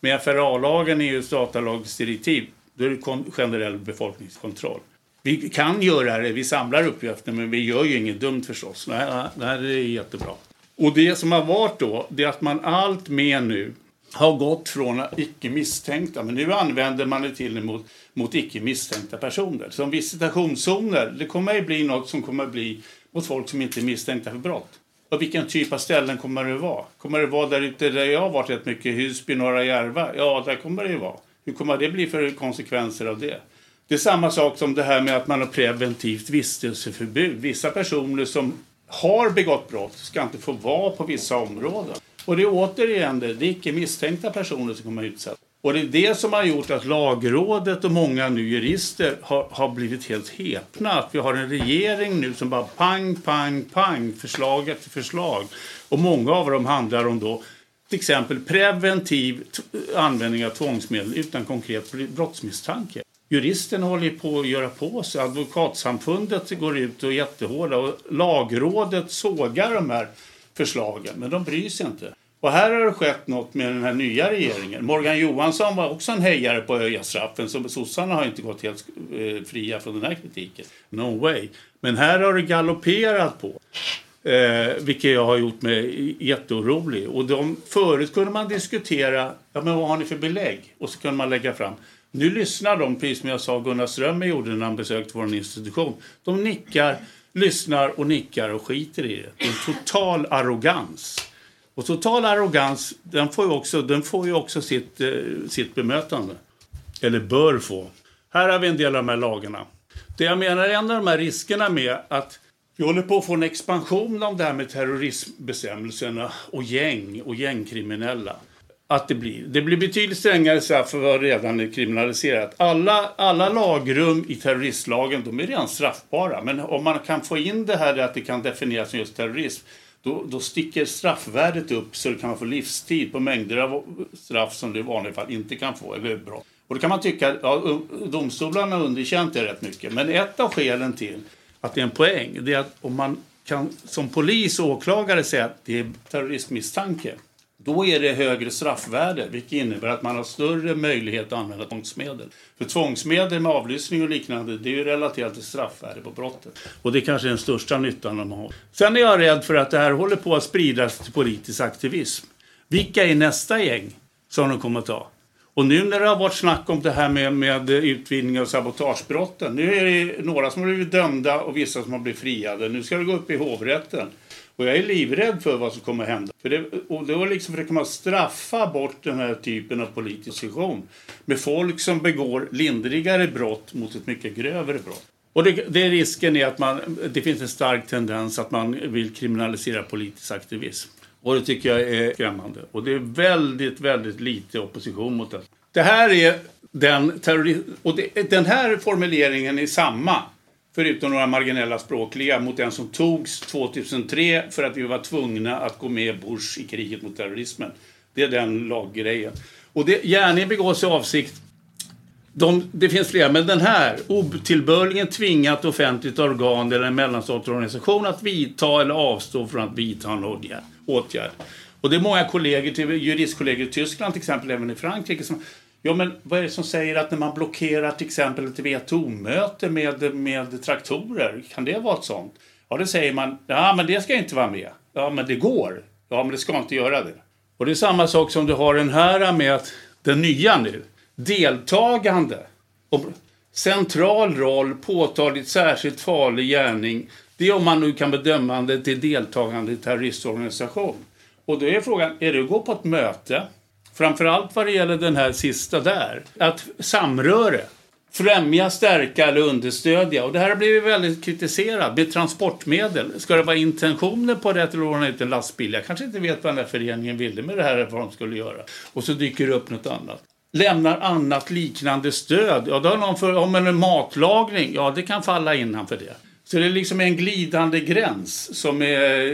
Med FRA-lagen, EUs datalagsdirektiv, då är det generell befolkningskontroll. Vi kan göra det, vi samlar uppgifter, men vi gör ju inget dumt förstås. Nej, här, det är jättebra. Och det som har varit då, det är att man allt mer nu har gått från icke misstänkta, men nu använder man det till mot, mot icke misstänkta personer. Som visitationszoner, det kommer att bli något som kommer att bli mot folk som inte är misstänkta för brott. Och vilken typ av ställen kommer det vara? Kommer det vara där ute där jag har varit rätt mycket, Husby, Norra Järva? Ja, där kommer det ju vara. Hur kommer det bli för konsekvenser av det? Det är samma sak som det här med att man har preventivt vistelseförbud. Vissa personer som har begått brott ska inte få vara på vissa områden. Och det är återigen det, det är icke misstänkta personer som kommer utsättas. Och det är det som har gjort att lagrådet och många nu jurister har, har blivit helt häpna. Att vi har en regering nu som bara pang, pang, pang, förslag efter förslag. Och många av dem handlar om då till exempel preventiv användning av tvångsmedel utan konkret brottsmisstanke. Juristerna håller på att göra på sig. Advokatsamfundet går ut och är jättehårda och lagrådet sågar de här förslagen, men de bryr sig inte. Och här har det skett något med den här nya regeringen. Morgan Johansson var också en hejare på att höja straffen, så sossarna har inte gått helt eh, fria från den här kritiken. No way. Men här har det galopperat på. Eh, vilket jag har gjort mig jätteorolig. Och de, förut kunde man diskutera, ja men vad har ni för belägg? Och så kunde man lägga fram. Nu lyssnar de, precis som jag sa Gunnar Strömmer gjorde när han besökte vår institution. De nickar, lyssnar och nickar och skiter i det. Det är en total arrogans. Och total arrogans, den får ju också, den får ju också sitt, eh, sitt bemötande. Eller bör få. Här har vi en del av de här lagarna. Det jag menar är en av de här riskerna med att vi håller på att få en expansion av det här med terrorismbestämmelserna och gäng och gängkriminella. Att det blir. Det blir betydligt strängare straff för vad redan är kriminaliserat. Alla, alla lagrum i terroristlagen de är redan straffbara. Men om man kan få in det här att det kan definieras som just terrorism då, då sticker straffvärdet upp så det kan man få livstid på mängder av straff som du i vanliga fall inte kan få, eller brott. Och då kan man tycka att ja, domstolarna har underkänt det rätt mycket. Men ett av skälen till att det är en poäng det är att om man kan som polis och åklagare säga att det är terroristmisstanke då är det högre straffvärde, vilket innebär att man har större möjlighet att använda tvångsmedel. För tvångsmedel med avlyssning och liknande, det är ju relaterat till straffvärde på brottet. Och det kanske är den största nyttan de har. Sen är jag rädd för att det här håller på att spridas till politisk aktivism. Vilka är nästa gäng som de kommer att ta? Och nu när det har varit snack om det här med, med utvidgning av sabotagebrotten. Nu är det några som har blivit dömda och vissa som har blivit friade. Nu ska det gå upp i hovrätten. Och jag är livrädd för vad som kommer att hända. För det, och då liksom försöker man straffa bort den här typen av politisk situation med folk som begår lindrigare brott mot ett mycket grövre brott. Och det, det risken är att man, det finns en stark tendens att man vill kriminalisera politisk aktivism. Och det tycker jag är skrämmande. Och det är väldigt, väldigt lite opposition mot det. Det här är den terrorism... Och det, den här formuleringen är samma förutom några marginella språkliga, mot den som togs 2003 för att vi var tvungna att gå med Bush i kriget mot terrorismen. Det är den laggrejen. Och det, gärningen begås i avsikt de, det finns flera, men den här. Otillbörligen tvingat offentligt organ eller en mellanstatlig organisation att vidta eller avstå från att vidta en åtgärd. Och det är många kollegor, till, juristkollegor i Tyskland till exempel, även i Frankrike, som Ja, men vad är det som säger att när man blockerar till exempel ett WTO-möte med, med traktorer, kan det vara ett sånt? Ja, det säger man, ja men det ska inte vara med. Ja, men det går. Ja, men det ska inte göra det. Och det är samma sak som du har den här med att den nya nu, deltagande och central roll, påtagligt särskilt farlig gärning. Det är om man nu kan bedöma det till deltagande i terroristorganisation. Och då är frågan, är det att gå på ett möte Framförallt vad det gäller den här sista där. Att samröre. Främja, stärka eller understödja. Och det här har blivit väldigt kritiserat med transportmedel. Ska det vara intentioner på det att låna ut en lastbil? Jag kanske inte vet vad den här föreningen ville med det här vad de skulle göra. Och så dyker det upp något annat. Lämnar annat liknande stöd. Ja, då har någon för, om en matlagning, ja det kan falla innanför det. Så det är liksom en glidande gräns som är,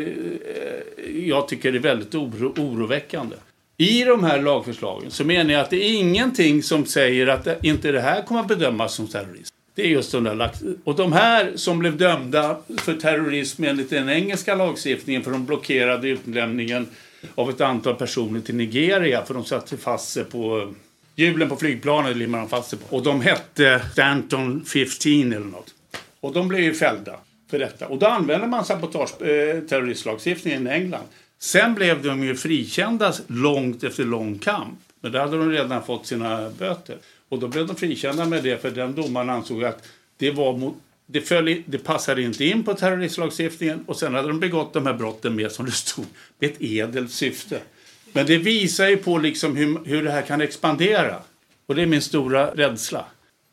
eh, jag tycker är väldigt oro, oroväckande. I de här lagförslagen så menar jag att det är ingenting som säger att inte det här kommer att bedömas som terrorism. Det är just de där Och de här som blev dömda för terrorism enligt den engelska lagstiftningen för de blockerade utlämningen av ett antal personer till Nigeria för de satte fast sig på eh, hjulen på flygplanet limmade de fast sig på. Och de hette Stanton 15 eller något. Och de blev ju fällda för detta. Och då använde man sabotage, eh, terroristlagstiftningen i England. Sen blev de ju frikända långt efter lång kamp. Men där hade de redan fått sina böter. Och då blev de frikända med det för den domaren ansåg att det, var mot, det, föll, det passade inte in på terroristlagstiftningen och sen hade de begått de här brotten med, som det stod, med ett edelt syfte. Men det visar ju på liksom hur, hur det här kan expandera. Och det är min stora rädsla.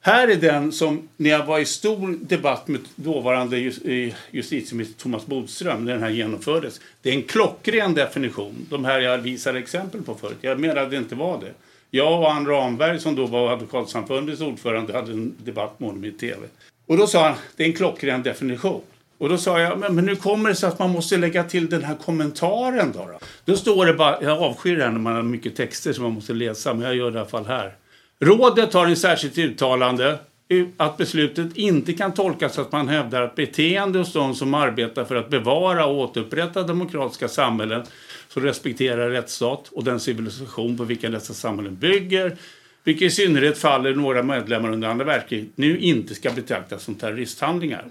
Här är den som, när jag var i stor debatt med dåvarande eh, justitieminister Thomas Bodström när den här genomfördes. Det är en klockren definition, de här jag visade exempel på förut. Jag menade att det inte var det. Jag och Ann Ramberg som då var Advokatsamfundets ordförande hade en debatt med honom i tv. Och då sa han, det är en klockren definition. Och då sa jag, men, men nu kommer det så att man måste lägga till den här kommentaren då. Då, då står det bara, jag avskyr det här när man har mycket texter som man måste läsa, men jag gör det i alla fall här. Rådet har i särskilt uttalande att beslutet inte kan tolkas att man hävdar att beteende hos de som arbetar för att bevara och återupprätta demokratiska samhällen som respekterar rättsstat och den civilisation på vilken dessa samhällen bygger, vilket i synnerhet faller några medlemmar under andra världskriget, nu inte ska betraktas som terroristhandlingar.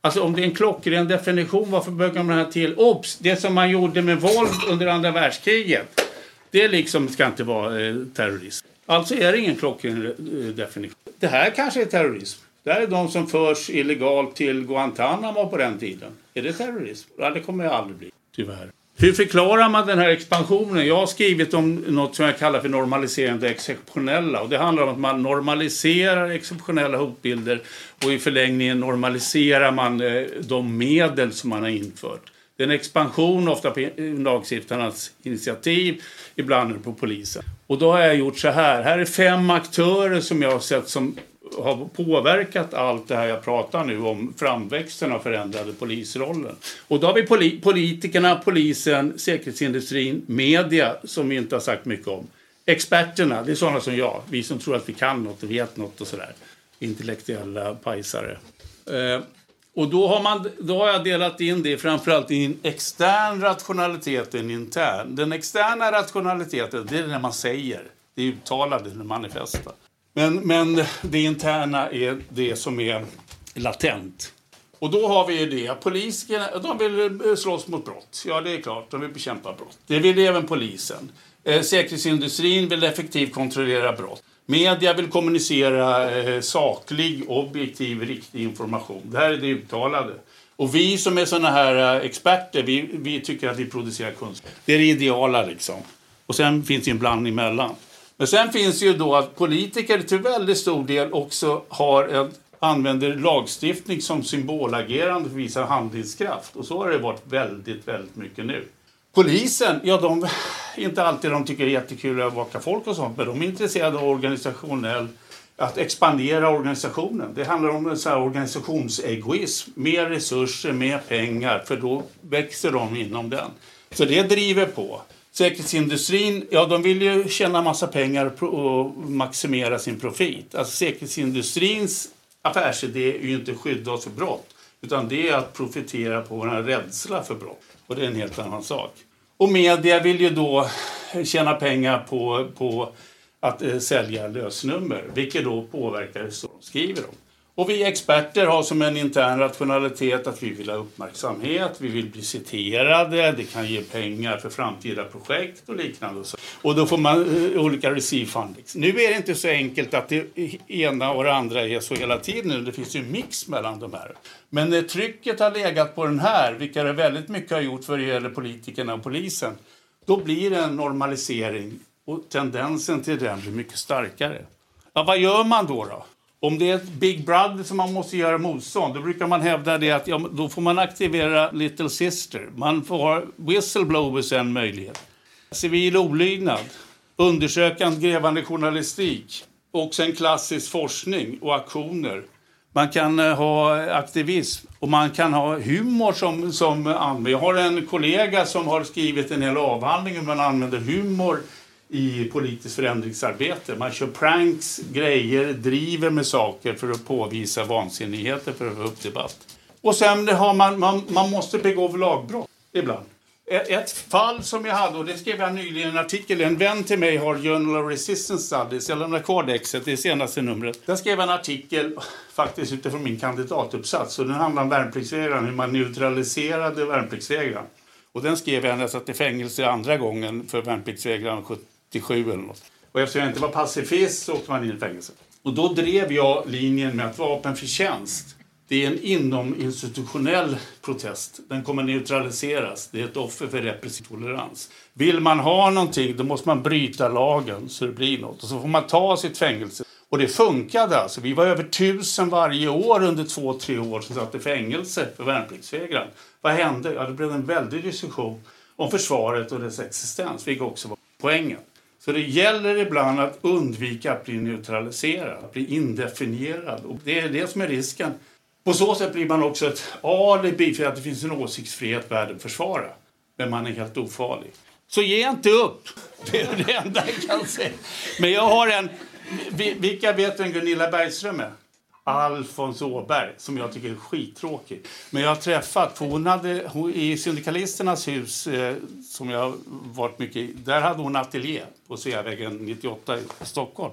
Alltså om det är en klockren definition, varför bögar man det här till? Obs! Det som man gjorde med våld under andra världskriget, det liksom ska inte vara eh, terrorism. Alltså är det ingen klockren definition. Det här kanske är terrorism. Det här är de som förs illegalt till Guantanamo på den tiden. Är det terrorism? Ja, det kommer jag aldrig bli, tyvärr. Hur förklarar man den här expansionen? Jag har skrivit om något som jag kallar för normaliserande exceptionella. Och det handlar om att man normaliserar exceptionella hotbilder och i förlängningen normaliserar man eh, de medel som man har infört. Det är en expansion, ofta på lagstiftarnas initiativ, ibland på polisen. Och då har jag gjort så här. Här är fem aktörer som jag har sett som har påverkat allt det här jag pratar nu om framväxten av förändrade polisrollen. Och då har vi poli politikerna, polisen, säkerhetsindustrin, media som vi inte har sagt mycket om. Experterna, det är sådana som jag, vi som tror att vi kan något och vet något och sådär. Intellektuella pajsare. Eh, och då har, man, då har jag delat in det framförallt i en extern rationalitet och en intern. Den externa rationaliteten, det är när man säger. Det är uttalade, det manifesta. Men, men det interna är det som är latent. Och då har vi ju det. Politikerna de vill slåss mot brott. Ja, det är klart. De vill bekämpa brott. Det vill även polisen. Eh, säkerhetsindustrin vill effektivt kontrollera brott. Media vill kommunicera eh, saklig, objektiv, riktig information. Det här är det uttalade. Och vi som är såna här eh, experter, vi, vi tycker att vi producerar kunskap. Det är det ideala liksom. Och sen finns det en blandning emellan. Men sen finns det ju då att politiker till väldigt stor del också har en, använder lagstiftning som symbolagerande för att visa handlingskraft. Och så har det varit väldigt, väldigt mycket nu. Polisen, ja de, inte alltid de tycker det är jättekul att övervaka folk och sånt, men de är intresserade av organisationell att expandera organisationen. Det handlar om en så organisationsegoism. Mer resurser, mer pengar, för då växer de inom den. Så det driver på. Säkerhetsindustrin, ja de vill ju tjäna massa pengar och maximera sin profit. Alltså säkerhetsindustrins affärsidé är ju inte att skydda oss för brott. Utan det är att profitera på vår rädsla för brott. Och det är en helt annan sak. Och media vill ju då tjäna pengar på, på att eh, sälja lösnummer. Vilket då påverkar hur de skriver om. Och vi experter har som en intern rationalitet att vi vill ha uppmärksamhet, vi vill bli citerade, det kan ge pengar för framtida projekt och liknande. Och då får man eh, olika receive fundings. Nu är det inte så enkelt att det ena och det andra är så hela tiden. Det finns ju en mix mellan de här. Men när trycket har legat på den här, vilket det väldigt mycket har gjort för det gäller politikerna och polisen, då blir det en normalisering och tendensen till den blir mycket starkare. Ja, vad gör man då? då? Om det är ett Big Brother som man måste göra motstånd, då brukar man hävda det att ja, då får man aktivera Little Sister. Man får ha whistleblowers en möjlighet. Civil olydnad, undersökande grävande journalistik och sen klassisk forskning och aktioner. Man kan eh, ha aktivism och man kan ha humor som, som använder. Jag har en kollega som har skrivit en hel avhandling hur man använder humor i politiskt förändringsarbete. Man kör pranks, grejer, driver med saker för att påvisa vansinnigheter för att få upp debatt. Och sen har man, man, man måste begå lagbrott ibland. Ett fall som jag hade, och det skrev jag nyligen i en artikel En vän till mig har Journal of Resistance Studies, jag lämnar kvar det det senaste numret. Där skrev jag en artikel faktiskt utifrån min kandidatuppsats. Och den handlar om värnpliktsvägran, hur man neutraliserade värnpliktsvägran. Och den skrev jag när jag satt i fängelse andra gången för värnpliktsvägran 97 eller något. Och eftersom jag inte var pacifist så åkte man in i fängelse. Och då drev jag linjen med att vapenfri tjänst det är en inominstitutionell protest. Den kommer neutraliseras. Det är ett offer för repressiv tolerans. Vill man ha någonting då måste man bryta lagen så det blir något. Och så får man ta sitt fängelse. Och det funkade alltså. Vi var över tusen varje år under två, tre år som satt i fängelse för värnpliktsvägran. Vad hände? Ja, det blev en väldig diskussion om försvaret och dess existens, vilket också var poängen. Så det gäller ibland att undvika att bli neutraliserad, att bli indefinierad. Och det är det som är risken. På så sätt blir man också ett alibi för att det finns en åsiktsfrihet värd att försvara. Men man är helt ofarlig. Så ge inte upp! Det är det enda jag kan säga. Men jag har en... Vilka vet vem Gunilla Bergström är? Alfons Åberg, som jag tycker är skittråkig. Men jag har träffat, för hon hade, hon, i Syndikalisternas hus, eh, som jag varit mycket i, där hade hon ateljé på Sveavägen 98 i Stockholm.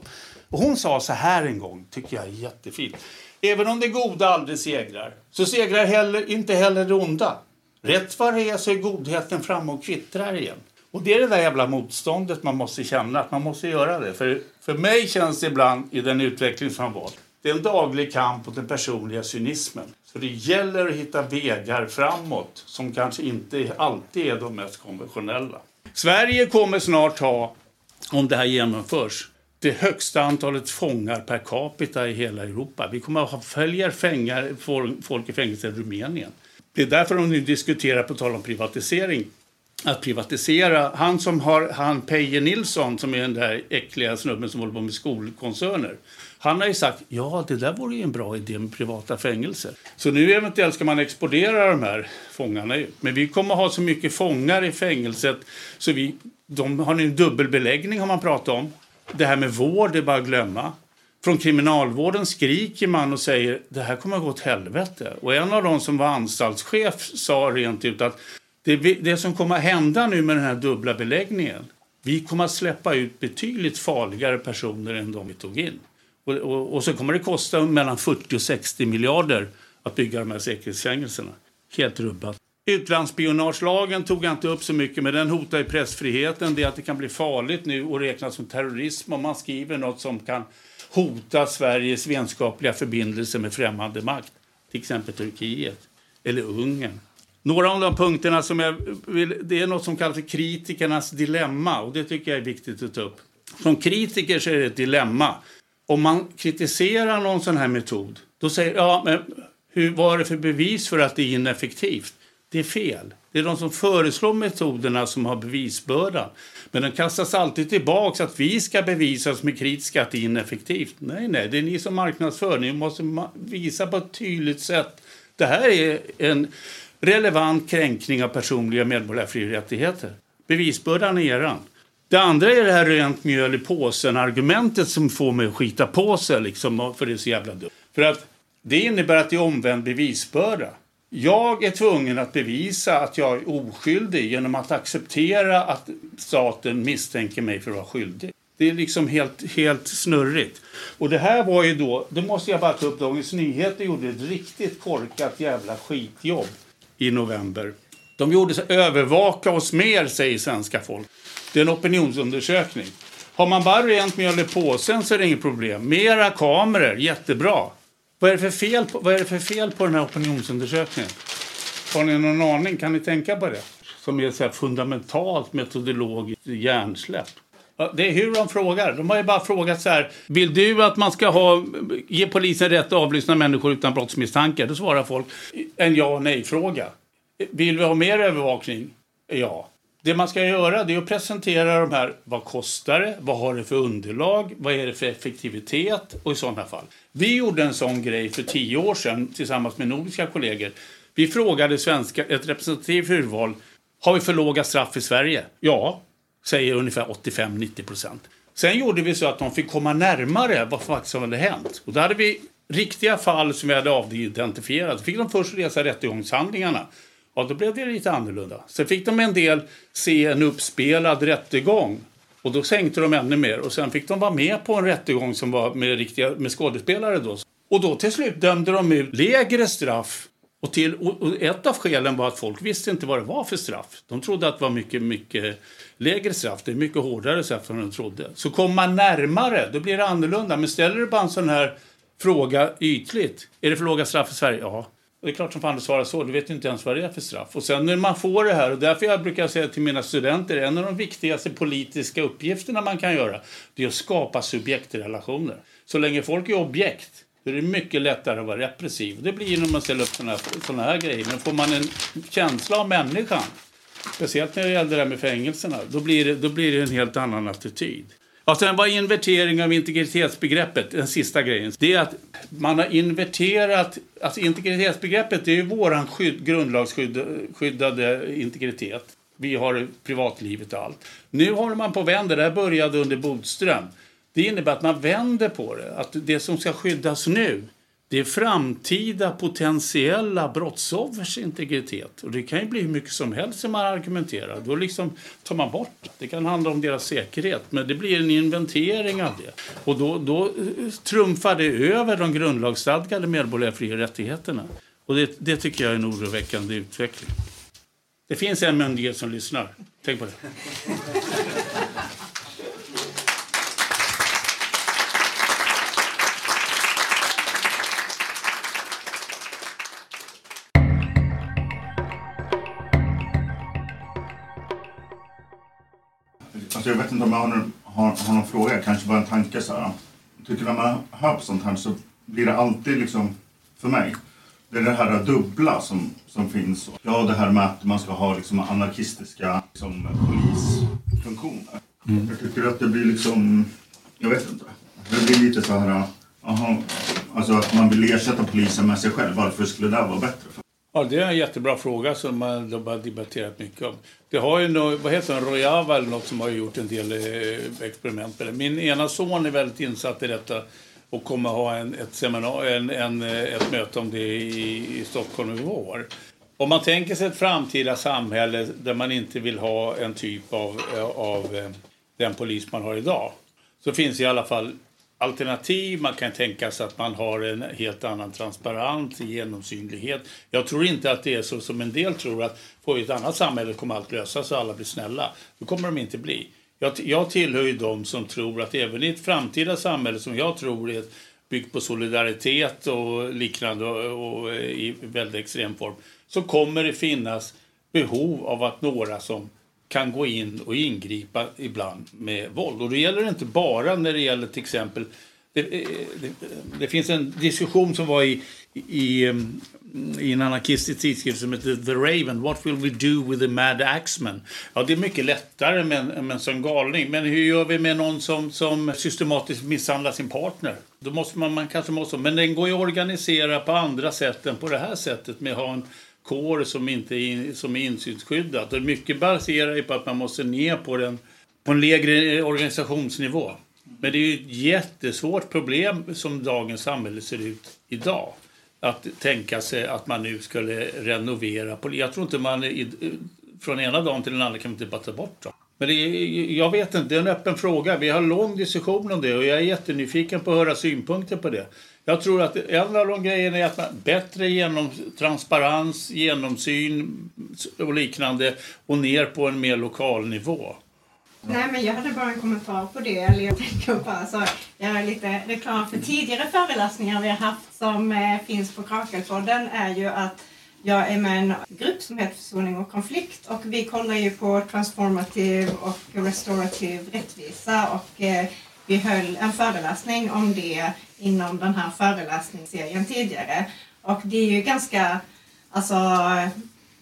Och hon sa så här en gång, tycker jag är jättefint. Även om det goda aldrig segrar, så segrar heller, inte heller det onda. Rätt vad det är så är godheten framme och kvittrar igen. Och det är det där jävla motståndet man måste känna, att man måste göra det. För, för mig känns det ibland i den utveckling som har varit, det är en daglig kamp mot den personliga cynismen. Så det gäller att hitta vägar framåt som kanske inte alltid är de mest konventionella. Sverige kommer snart ha, om det här genomförs, det högsta antalet fångar per capita i hela Europa. Vi kommer att ha fler fängar, folk i fängelse i Rumänien. Det är därför de nu diskuterar, på tal om privatisering, att privatisera. Han som har, han Peje Nilsson, som är den där äckliga snubben som håller på med skolkoncerner. Han har ju sagt, ja det där vore ju en bra idé med privata fängelser. Så nu eventuellt ska man exportera de här fångarna. Men vi kommer att ha så mycket fångar i fängelset så vi, de har en dubbelbeläggning har man pratat om. Det här med vård är bara att glömma. Från kriminalvården skriker man och säger det här kommer att gå åt helvete. Och en av de som var anstaltschef sa rent ut att det, det som kommer att hända nu med den här dubbla beläggningen vi kommer att släppa ut betydligt farligare personer än de vi tog in. Och, och, och, så kommer det kosta mellan 40 och 60 miljarder att bygga de här säkerhetsfängelserna. Helt rubbat. Utlandsspionagelagen tog jag inte upp så mycket, men den hotar ju pressfriheten. Det är att det kan bli farligt nu och räknas som terrorism om man skriver något som kan hota Sveriges vänskapliga förbindelser med främmande makt. Till exempel Turkiet eller Ungern. Några av de punkterna som jag vill, det är något som kallas för kritikernas dilemma och det tycker jag är viktigt att ta upp. Som kritiker så är det ett dilemma. Om man kritiserar någon sån här metod, då säger ja, men hur, vad är det för bevis för att det är ineffektivt? Det är fel. Det är de som föreslår metoderna som har bevisbördan. Men den kastas alltid tillbaka att vi ska bevisa som är kritiska att det är ineffektivt. Nej, nej, det är ni som marknadsför. Ni måste visa på ett tydligt sätt. Det här är en relevant kränkning av personliga medborgerliga fri och rättigheter. Bevisbördan är eran. Det andra är det här rent mjöl i påsen-argumentet som får mig att skita på sig, liksom, för det är så jävla dumt. För att det innebär att det är omvänd bevisbörda. Jag är tvungen att bevisa att jag är oskyldig genom att acceptera att staten misstänker mig för att vara skyldig. Det är liksom helt, helt snurrigt. Och det här var ju då, det måste jag bara ta upp, Dagens Nyheter gjorde ett riktigt korkat jävla skitjobb i november. De gjorde så övervaka oss mer, säger svenska folk. Det är en opinionsundersökning. Har man bara rent mjöl i påsen så är det inget problem. Mera kameror, jättebra. Vad är, det för fel på, vad är det för fel på den här opinionsundersökningen? Har ni någon aning? Kan ni tänka på det? Som är så här fundamentalt metodologiskt hjärnsläpp. Det är hur de frågar. De har ju bara frågat så här. Vill du att man ska ha, ge polisen rätt att avlyssna människor utan brottsmisstanke? Då svarar folk en ja och nej-fråga. Vill vi ha mer övervakning? Ja. Det man ska göra det är att presentera de här. Vad kostar det? Vad har det för underlag? Vad är det för effektivitet? Och i sådana fall. Vi gjorde en sån grej för tio år sedan tillsammans med nordiska kollegor. Vi frågade svenska, ett representativt urval. Har vi för låga straff i Sverige? Ja, säger ungefär 85-90 procent. Sen gjorde vi så att de fick komma närmare vad faktiskt hade hänt. Och då hade vi riktiga fall som vi hade avidentifierat. Då fick de först läsa rättegångshandlingarna. Ja, då blev det lite annorlunda. Sen fick de en del se en uppspelad rättegång. Och då sänkte de ännu mer. Och sen fick de vara med på en rättegång som var med, riktiga, med skådespelare då. Och då till slut dömde de ut lägre straff. Och, till, och ett av skälen var att folk visste inte vad det var för straff. De trodde att det var mycket, mycket lägre straff. Det är mycket hårdare straff än de trodde. Så kommer man närmare, då blir det annorlunda. Men ställer du bara en sån här fråga ytligt. Är det för låga straff i Sverige? Ja. Det är klart som fan du svarar så. Du vet ju inte ens vad det är för straff. Och sen när man får det här, och därför jag brukar säga till mina studenter, en av de viktigaste politiska uppgifterna man kan göra, det är att skapa subjektrelationer. Så länge folk är objekt, då är det mycket lättare att vara repressiv. Det blir när man ställer upp sådana här, såna här grejer. Men får man en känsla av människan, speciellt när det gäller det här med fängelserna, då blir det, då blir det en helt annan attityd. Och sen var invertering av integritetsbegreppet den sista grejen. Det är att man har inverterat, alltså integritetsbegreppet det är ju våran skydd, grundlagsskyddade integritet. Vi har privatlivet och allt. Nu håller man på att vända, det här började under Bodström. Det innebär att man vänder på det, att det som ska skyddas nu det är framtida potentiella brottsoffers integritet. Och det kan ju bli hur mycket som helst som man argumenterar. Då liksom tar man bort det. Det kan handla om deras säkerhet, men det blir en inventering av det. Och då, då eh, trumfar det över de grundlagsstadgade medborgerliga fri och rättigheterna. Och det, det tycker jag är en oroväckande utveckling. Det finns en myndighet som lyssnar. Tänk på det. Alltså jag vet inte om jag har någon, har, har någon fråga, kanske bara en tanke så här. Jag tycker när man hör på sånt här så blir det alltid liksom, för mig, det är det här dubbla som, som finns. Ja, det här med att man ska ha liksom anarkistiska liksom, polisfunktioner. Mm. Jag tycker att det blir liksom, jag vet inte. Det blir lite så här, aha, alltså att man vill ersätta polisen med sig själv. Varför skulle det vara bättre? Ja, det är en jättebra fråga som man har debatterat mycket om. Det har ju något, vad heter det, Rojava eller något som har gjort en del eh, experiment med det. Min ena son är väldigt insatt i detta och kommer ha en, ett, seminar, en, en, eh, ett möte om det i, i Stockholm i vår. Om man tänker sig ett framtida samhälle där man inte vill ha en typ av, eh, av den polis man har idag så finns i alla fall alternativ. Man kan tänka sig att man har en helt annan transparens, genomsynlighet. Jag tror inte att det är så som en del tror att får vi ett annat samhälle kommer allt lösas och alla blir snälla. Det kommer de inte bli. Jag, jag tillhör ju de som tror att även i ett framtida samhälle som jag tror är byggt på solidaritet och liknande och, och eh, i väldigt extrem form så kommer det finnas behov av att några som kan gå in och ingripa ibland med våld. Och det gäller inte bara när det gäller till exempel det, eh, det, det finns en diskussion som var i, i, ehm, i en anarkistisk tidskrift som heter The Raven. What will we do with the mad axman? Ja, det är mycket lättare med en, med en sån galning. Men hur gör vi med någon som, som systematiskt misshandlar sin partner? Då måste man, man kanske måste, men den går ju att organisera på andra sätt än på det här sättet med att ha en kår som, inte är, som är insynsskyddat. Och mycket baserar ju på att man måste ner på, den, på en lägre eh, organisationsnivå. Men det är ju ett jättesvårt problem som dagens samhälle ser ut idag. Att tänka sig att man nu skulle renovera. Jag tror inte man eh, från ena dagen till den andra kan man inte bara ta bort dem. Men är, jag vet inte, det är en öppen fråga. Vi har en lång diskussion om det och jag är jättenyfiken på att höra synpunkter på det. Jag tror att en av de grejerna är att man bättre genom transparens, genomsyn och liknande och ner på en mer lokal nivå. Nej, men jag hade bara en kommentar på det. Eller jag tänker bara så, göra lite reklam för tidigare föreläsningar vi har haft som eh, finns på Krakelpodden är ju att jag är med i en grupp som heter Försoning och konflikt och vi kollar ju på transformativ och restorativ rättvisa och eh, vi höll en föreläsning om det inom den här föreläsningsserien tidigare. Och det är ju ganska, alltså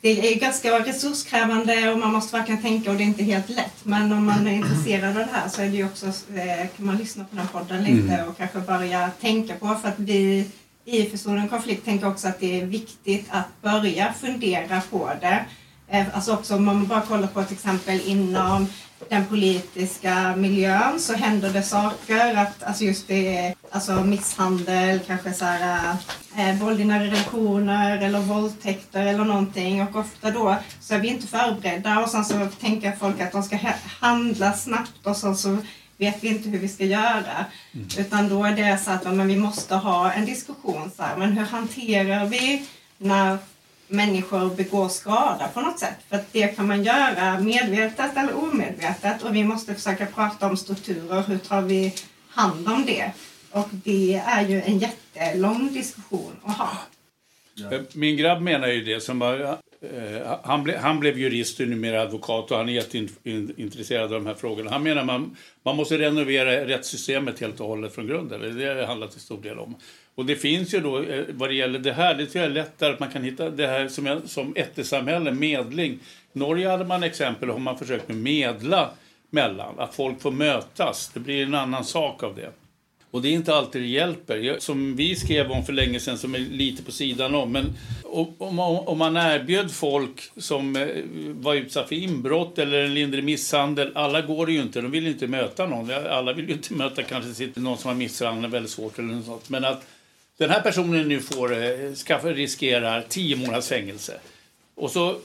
det är ganska resurskrävande och man måste verkligen tänka och det är inte helt lätt. Men om man är intresserad av det här så är det ju också, eh, kan man lyssna på den podden lite mm. och kanske börja tänka på för att vi i Försoning konflikt tänker också att det är viktigt att börja fundera på det. Eh, alltså också om man bara kollar på till exempel inom den politiska miljön så händer det saker. Att, alltså just det, alltså misshandel, kanske så här, eh, våld i nära relationer eller våldtäkter eller någonting. Och ofta då så är vi inte förberedda och sen så tänker folk att de ska handla snabbt och sen så vet vi inte hur vi ska göra. Mm. Utan då är det så att men vi måste ha en diskussion. Så här, men hur hanterar vi när människor begår skada på något sätt. För det kan man göra medvetet eller omedvetet och vi måste försöka prata om strukturer. Hur tar vi hand om det? Och det är ju en jättelång diskussion att ha. Min grabb menar ju det. Som var, eh, han, ble, han blev jurist och numera advokat och han är jätteintresserad av de här frågorna. Han menar man, man måste renovera rättssystemet helt och hållet från grunden. Det är det handlar till stor del om. Och det finns ju då, eh, vad det gäller det här, det tror jag är lättare att man kan hitta det här som, som ättesamhälle, medling. I Norge hade man exempel om man försökt medla mellan, att folk får mötas. Det blir en annan sak av det. Och det är inte alltid det hjälper. Som vi skrev om för länge sedan, som är lite på sidan om. Men om, man erbjöd folk som eh, var utsatta för inbrott eller en lindrig misshandel. Alla går ju inte. De vill inte möta någon. Alla vill ju inte (laughs) möta kanske någon som har misshandlat väldigt svårt eller något sånt. Men att den här personen nu får, eh, ska, riskerar tio månaders fängelse. Och så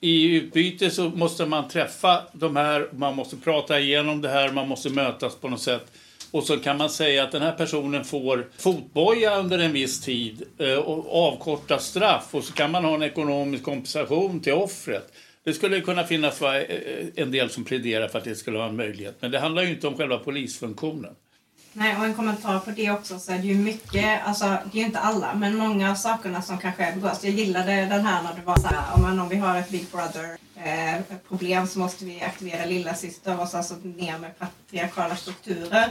i utbyte så måste man träffa de här, man måste prata igenom det här, man måste mötas på något sätt. Och så kan man säga att den här personen får fotboja under en viss tid eh, och avkorta straff och så kan man ha en ekonomisk kompensation till offret. Det skulle kunna finnas eh, en del som pläderar för att det skulle vara en möjlighet. Men det handlar ju inte om själva polisfunktionen. Nej, och en kommentar på det också så är det ju mycket, alltså det är ju inte alla, men många av sakerna som kanske begås. Jag gillade den här när det var så här, om, man, om vi har ett Big Brother eh, problem så måste vi aktivera lilla syster och så alltså ner med patriarkala strukturer.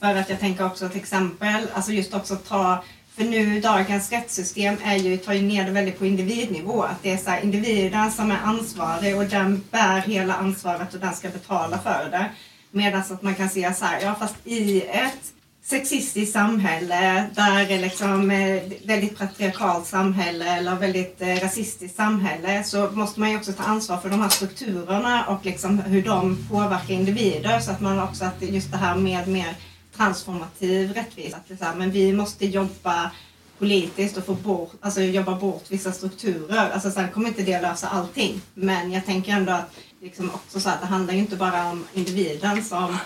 För att jag tänker också till exempel, alltså just också ta för nu dagens rättssystem är ju, tar ju ner det väldigt på individnivå. Att det är så här, individen som är ansvarig och den bär hela ansvaret och den ska betala för det. Medan att man kan se så här, ja fast i ett sexistiskt samhälle där är liksom eh, väldigt patriarkalt samhälle eller väldigt eh, rasistiskt samhälle så måste man ju också ta ansvar för de här strukturerna och liksom hur de påverkar individer så att man också att just det här med mer transformativ rättvisa. Att här, men vi måste jobba politiskt och få bort, alltså jobba bort vissa strukturer. Alltså sen kommer inte det lösa allting. Men jag tänker ändå att liksom också så att det handlar ju inte bara om individen som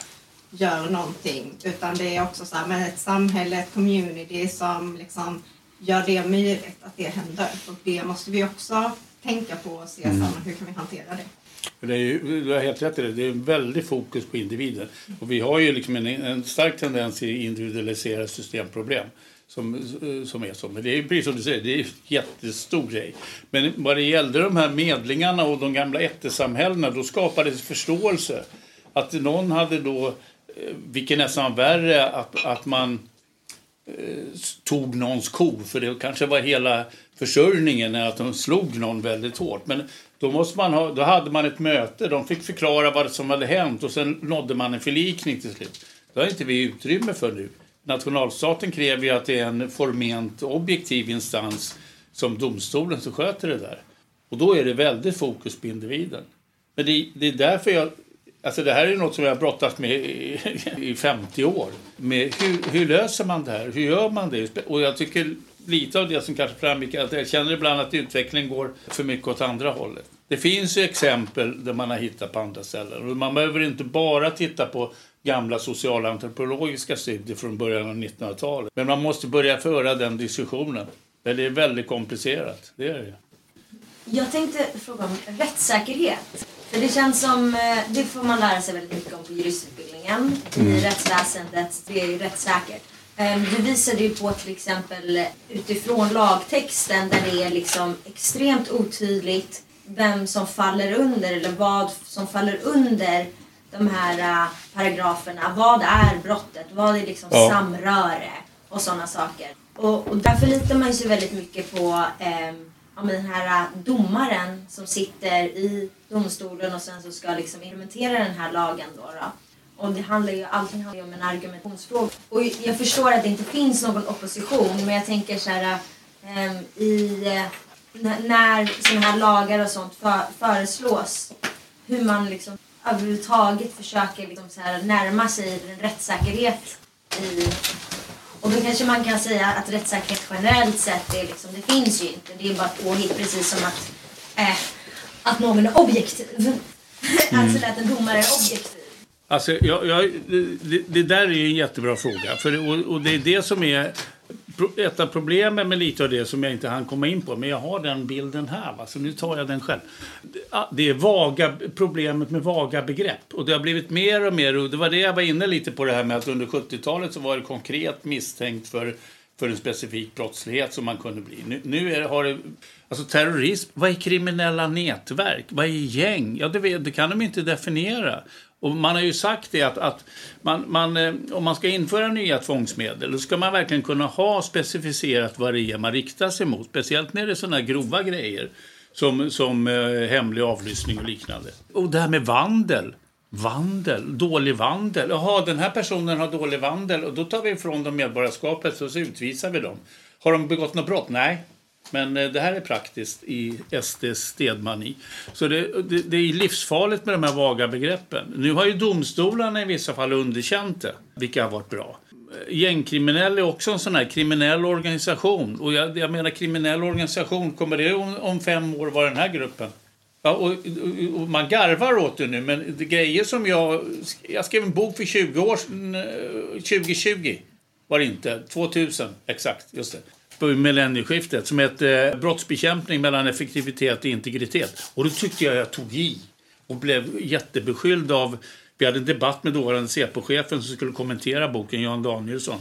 gör någonting utan det är också så här med ett samhälle, ett community som liksom gör det möjligt att det händer. Och det måste vi också tänka på och se mm. hur kan vi hantera det. Det är ju, du har helt rätt i det. Det är en väldig fokus på individen. Och vi har ju liksom en, en stark tendens till individualiserade systemproblem. Som, som är så. Men det är precis som du säger, det är en jättestor grej. Men vad det gällde de här medlingarna och de gamla ättesamhällena, då skapades förståelse. Att någon hade då, eh, vilket nästan var värre, att, att man eh, tog någons ko. För det kanske var hela försörjningen, att de slog någon väldigt hårt. Men då, måste man ha, då hade man ett möte, de fick förklara vad som hade hänt och sen nådde man en förlikning till slut. Det har inte vi utrymme för nu. Nationalstaten kräver ju att det är en forment objektiv instans som domstolen som sköter det där. Och då är det väldigt fokus på individen. Men det, det är därför jag... Alltså det här är något som jag har brottats med i, i 50 år. Med hur, hur löser man det här? Hur gör man det? Och jag tycker lite av det som kanske framgick att jag känner ibland att utvecklingen går för mycket åt andra hållet. Det finns ju exempel där man har hittat på andra ställen. Och man behöver inte bara titta på gamla socialantropologiska studier från början av 1900-talet. Men man måste börja föra den diskussionen. Det är väldigt komplicerat. Det är det. Jag tänkte fråga om rättssäkerhet. För det känns som, eh, det får man lära sig väldigt mycket om på juristutbildningen. Mm. I rättsväsendet, det är ju rättssäkert. Ehm, du visade ju på till exempel utifrån lagtexten där det är liksom extremt otydligt vem som faller under eller vad som faller under de här uh, paragraferna. Vad är brottet? Vad är liksom ja. samröre? Och sådana saker. Och, och där förlitar man sig väldigt mycket på um, den här uh, domaren som sitter i domstolen och sen så ska liksom implementera den här lagen. Då, då. Och det handlar ju, allting handlar ju om en argumentationsfråga. Och jag förstår att det inte finns någon opposition men jag tänker så här um, i uh, när sådana här lagar och sånt för, föreslås, hur man liksom överhuvudtaget försöker liksom så här närma sig en rättssäkerhet i och då kanske man kan säga att rättssäkerhet generellt sett, är liksom, det finns ju inte. Det är bara ett påhitt precis som att, eh, att någon är objektiv. (laughs) Mm. alltså att en domare är objektiv. Alltså, jag, jag, det, det, där är en jättebra fråga. För, och, och det är det som är ett av problemen med lite av det som jag inte hann komma in på, men jag har den bilden här, va? så nu tar jag den själv. Det ah, är vaga, problemet med vaga begrepp. Och det har blivit mer och mer, och det var det jag var inne lite på det här med att under 70-talet så var det konkret misstänkt för, för en specifik brottslighet som man kunde bli. Nu, nu är, har det, alltså terrorism, vad är kriminella nätverk? Vad är gäng? Ja, det, det kan de inte definiera. Och man har ju sagt det att, att man, man, eh, om man ska införa nya tvångsmedel då ska man verkligen kunna ha specificerat vad det är man riktar sig mot. Speciellt när det är sådana grova grejer som, som eh, hemlig avlyssning och liknande. Och det här med vandel. Vandel, dålig vandel. Jaha, den här personen har dålig vandel och då tar vi ifrån dem medborgarskapet och så utvisar vi dem. Har de begått något brott? Nej, men eh, det här är praktiskt i SDs stedmani. Så det, det, det, är livsfarligt med de här vaga begreppen. Nu har ju domstolarna i vissa fall underkänt det, vilket har varit bra. Eh, gängkriminell är också en sån här kriminell organisation. Och jag, jag menar kriminell organisation, kommer det om, om fem år vara den här gruppen? Ja, och, och, och, man garvar åt det nu, men det grejer som jag... Jag skrev en bok för 20 år 2020 var det inte. 2000, exakt. Just det på millennieskiftet som hette eh, Brottsbekämpning mellan effektivitet och integritet. Och då tyckte jag jag tog i och blev jättebeskylld av vi hade en debatt med dåvarande Säpo-chefen som skulle kommentera boken, Jan Danielsson.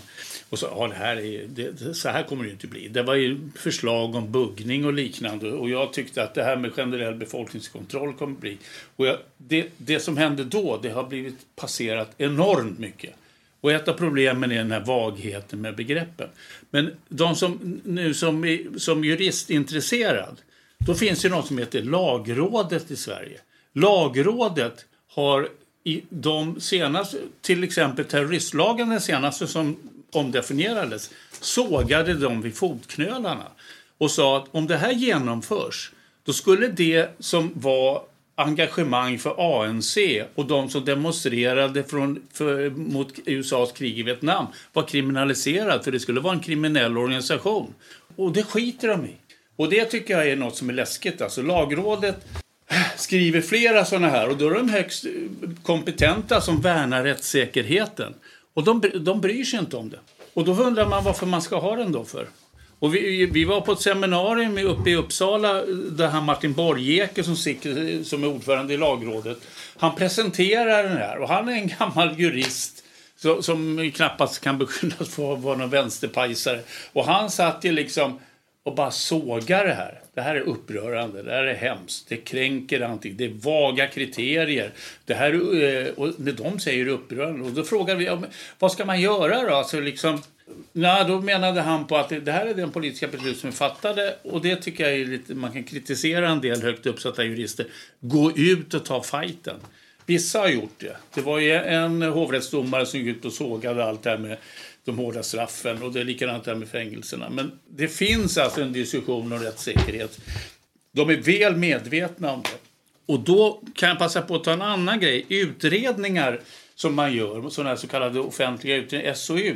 Och sa ja, det här är, det, så här kommer det inte bli. Det var ju förslag om buggning och liknande och jag tyckte att det här med generell befolkningskontroll kommer bli. Och jag, det, det som hände då, det har blivit passerat enormt mycket. Och ett av problemen är den här vagheten med begreppen. Men de som nu som, som juristintresserad, då finns det något som heter Lagrådet i Sverige. Lagrådet har i de senaste, till exempel terroristlagen den senaste som omdefinierades, sågade de vid fotknölarna och sa att om det här genomförs då skulle det som var engagemang för ANC och de som demonstrerade från, för, mot USAs krig i Vietnam var kriminaliserad, för det skulle vara en kriminell organisation. Och det skiter de i. Och det tycker jag är något som är läskigt. Alltså lagrådet skriver flera sådana här och då är de högst kompetenta som värnar rättssäkerheten. Och de, de bryr sig inte om det. Och då undrar man varför man ska ha den då för. Och vi, vi var på ett seminarium uppe i Uppsala där han Martin Borgeke som, som är ordförande i lagrådet, han presenterar den här och han är en gammal jurist som knappast kan beskyllas för att vara någon vänsterpajsare. Och han satt ju liksom och bara sågar det här. Det här är upprörande, det här är hemskt, det kränker någonting, det är vaga kriterier. Det här, eh, och när de säger upprörande, och då frågar vi vad ska man göra då? Alltså liksom, nej, då menade han på att det här är den politiska beslut som är fattade och det tycker jag är lite, man kan kritisera en del högt uppsatta jurister. Gå ut och ta fighten. Vissa har gjort det. Det var ju en hovrättsdomare som gick ut och sågade allt det här med de hårda straffen och det är likadant där med fängelserna. Men det finns alltså en diskussion om rättssäkerhet. De är väl medvetna om det. Och då kan jag passa på att ta en annan grej. Utredningar som man gör, sådana här så kallade offentliga utredningar, SOU,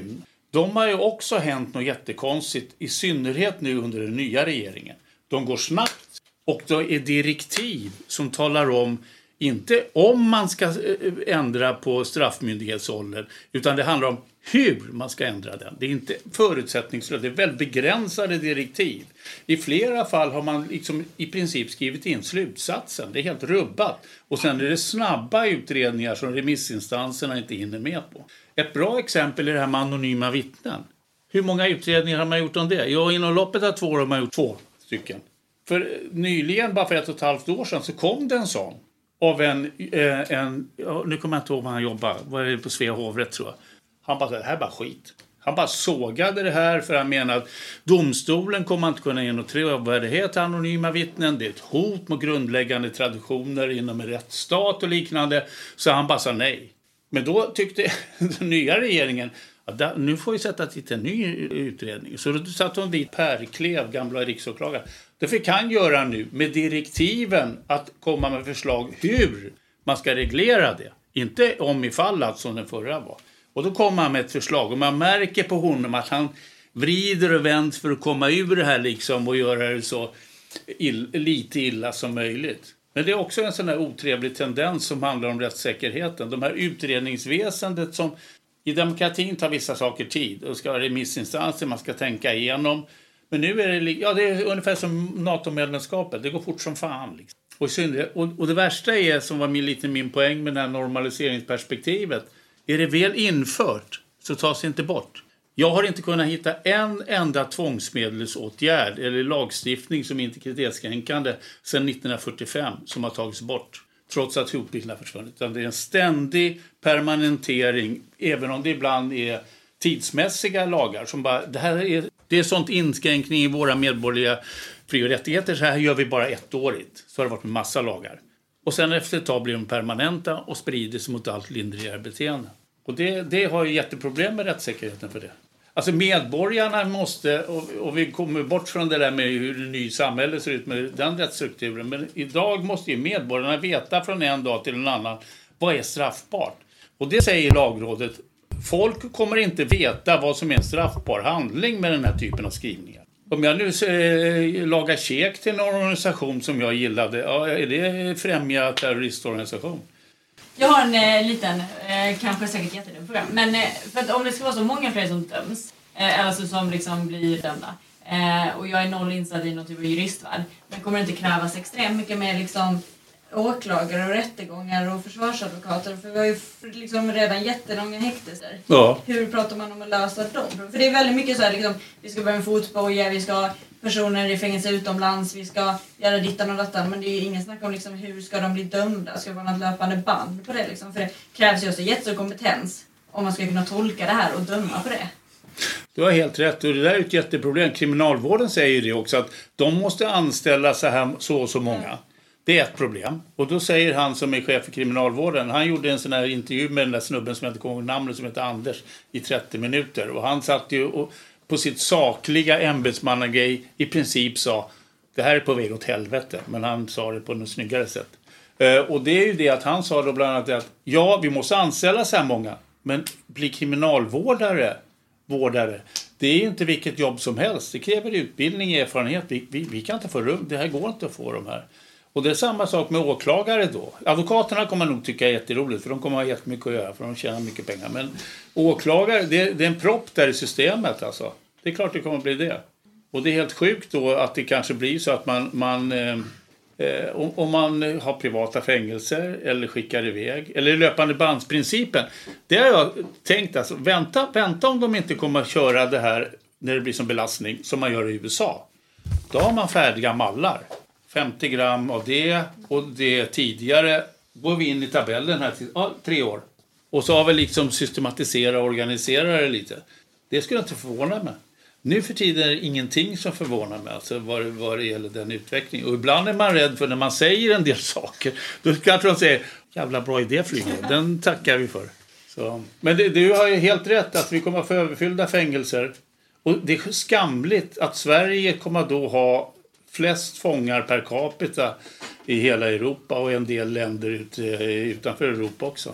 de har ju också hänt något jättekonstigt, i synnerhet nu under den nya regeringen. De går snabbt och det är direktiv som talar om inte om man ska eh, ändra på straffmyndighetsåldern, utan det handlar om hur man ska ändra den. Det är inte förutsättningslöst, det är väldigt begränsade direktiv. I flera fall har man liksom i princip skrivit in slutsatsen, det är helt rubbat. Och sen är det snabba utredningar som remissinstanserna inte hinner med på. Ett bra exempel är det här med anonyma vittnen. Hur många utredningar har man gjort om det? Ja, inom loppet av två år har man gjort två stycken. För eh, nyligen, bara för ett och ett halvt år sedan, så kom det en sån av en, eh, en nu kommer jag inte ihåg var han jobbar, var det på Svea hovrätt tror jag. Han bara, det här är bara skit. Han bara sågade det här för han menade att domstolen kommer inte kunna ge något trovärdighet till anonyma vittnen. Det är ett hot mot grundläggande traditioner inom en rättsstat och liknande. Så han bara sa nej. Men då tyckte (laughs) den nya regeringen att nu får vi sätta dit en ny utredning. Så då satte hon dit Per Klev, gamla riksåklagaren. Det fick han göra nu med direktiven att komma med förslag hur man ska reglera det. Inte om ifall som den förra var. Och då kom han med ett förslag och man märker på honom att han vrider och vänder för att komma ur det här liksom och göra det så ill, lite illa som möjligt. Men det är också en sån här otrevlig tendens som handlar om rättssäkerheten. De här utredningsväsendet som i demokratin tar vissa saker tid och ska ha remissinstanser, man ska tänka igenom. Men nu är det, ja, det är ungefär som NATO-medlemskapet, det går fort som fan. Liksom. Och, och, och, det värsta är, som var min, lite min poäng med det här normaliseringsperspektivet, är det väl infört så tas det inte bort. Jag har inte kunnat hitta en enda tvångsmedelsåtgärd eller lagstiftning som är integritetskränkande sedan 1945 som har tagits bort trots att hotbilden har försvunnit. Utan det är en ständig permanentering, även om det ibland är tidsmässiga lagar som bara, det här är, det är sånt inskränkning i våra medborgerliga fri och rättigheter, så här gör vi bara ettårigt. Så har det varit med massa lagar. Och sen efter ett tag blir de permanenta och sprider sig mot allt lindrigare beteende. Och det, det har ju jätteproblem med rättssäkerheten för det. Alltså medborgarna måste, och, och, vi kommer bort från det där med hur det nya samhället ser ut med den rättsstrukturen. Men idag måste ju medborgarna veta från en dag till en annan vad är straffbart. Och det säger lagrådet. Folk kommer inte veta vad som är en straffbar handling med den här typen av skrivningar. Om jag nu eh, lagar käk till en organisation som jag gillade, ja, är det främja terroristorganisation? Jag har en eh, liten, eh, kanske säkert jättedum fråga. Men eh, för att om det ska vara så många fler som döms, eh, alltså som liksom blir dömda. Eh, och jag är noll insatt i någon typ av juristvärld. Men kommer det inte krävas extremt mycket mer liksom åklagare och rättegångar och försvarsadvokater? För vi har ju liksom redan jättelånga häktelser. Ja. Hur pratar man om att lösa dem? För det är väldigt mycket så här liksom, vi ska börja med fotboja, vi ska ha personer i fängelse utomlands, vi ska göra dittan och dattan. Men det är ingen snack om liksom, hur ska de bli dömda? Ska det vara något löpande band på det liksom? För det krävs ju också jättestor kompetens om man ska kunna tolka det här och döma på det. Du har helt rätt och det där är ett jätteproblem. Kriminalvården säger ju det också att de måste anställa så här så och så många. Det är ett problem. Och då säger han som är chef för kriminalvården, han gjorde en sån här intervju med den där snubben som jag inte kommer ihåg namnet, som heter Anders, i 30 minuter. Och han satt ju och på sitt sakliga ämbetsmannagrej i princip sa det här är på väg åt helvete. Men han sa det på något snyggare sätt. Eh, och det är ju det att han sa då bland annat att ja, vi måste anställa så här många. Men bli kriminalvårdare, vårdare, det är ju inte vilket jobb som helst. Det kräver utbildning, erfarenhet. Vi, vi, vi kan inte få rum. Det här går inte att få de här. Och det är samma sak med åklagare då. Advokaterna kommer nog tycka är jätteroligt för de kommer ha jättemycket att göra för de tjänar mycket pengar. Men åklagare, det, det är en propp där i systemet alltså. Det är klart det kommer bli det. Och det är helt sjukt då att det kanske blir så att man, man eh, eh, om, om man har privata fängelser eller skickar iväg, eller löpande bandsprincipen. Det har jag tänkt alltså, vänta, vänta om de inte kommer att köra det här när det blir som belastning som man gör i USA. Då har man färdiga mallar. 50 gram av det och det tidigare. Går vi in i tabellen här till ja, tre år. Och så har vi liksom systematiserat och organiserat det lite. Det skulle inte förvåna mig. Nu för tiden är det ingenting som förvånar mig alltså vad, vad det gäller den utvecklingen. Och ibland är man rädd för när man säger en del (laughs) saker. Då kanske de säger jävla bra idé Flyger, den tackar vi för. Så. Men det, du har ju helt rätt att vi kommer att få överfyllda fängelser. Och det är skamligt att Sverige kommer då ha flest fångar per capita i hela Europa och en del länder ut, eh, utanför Europa också.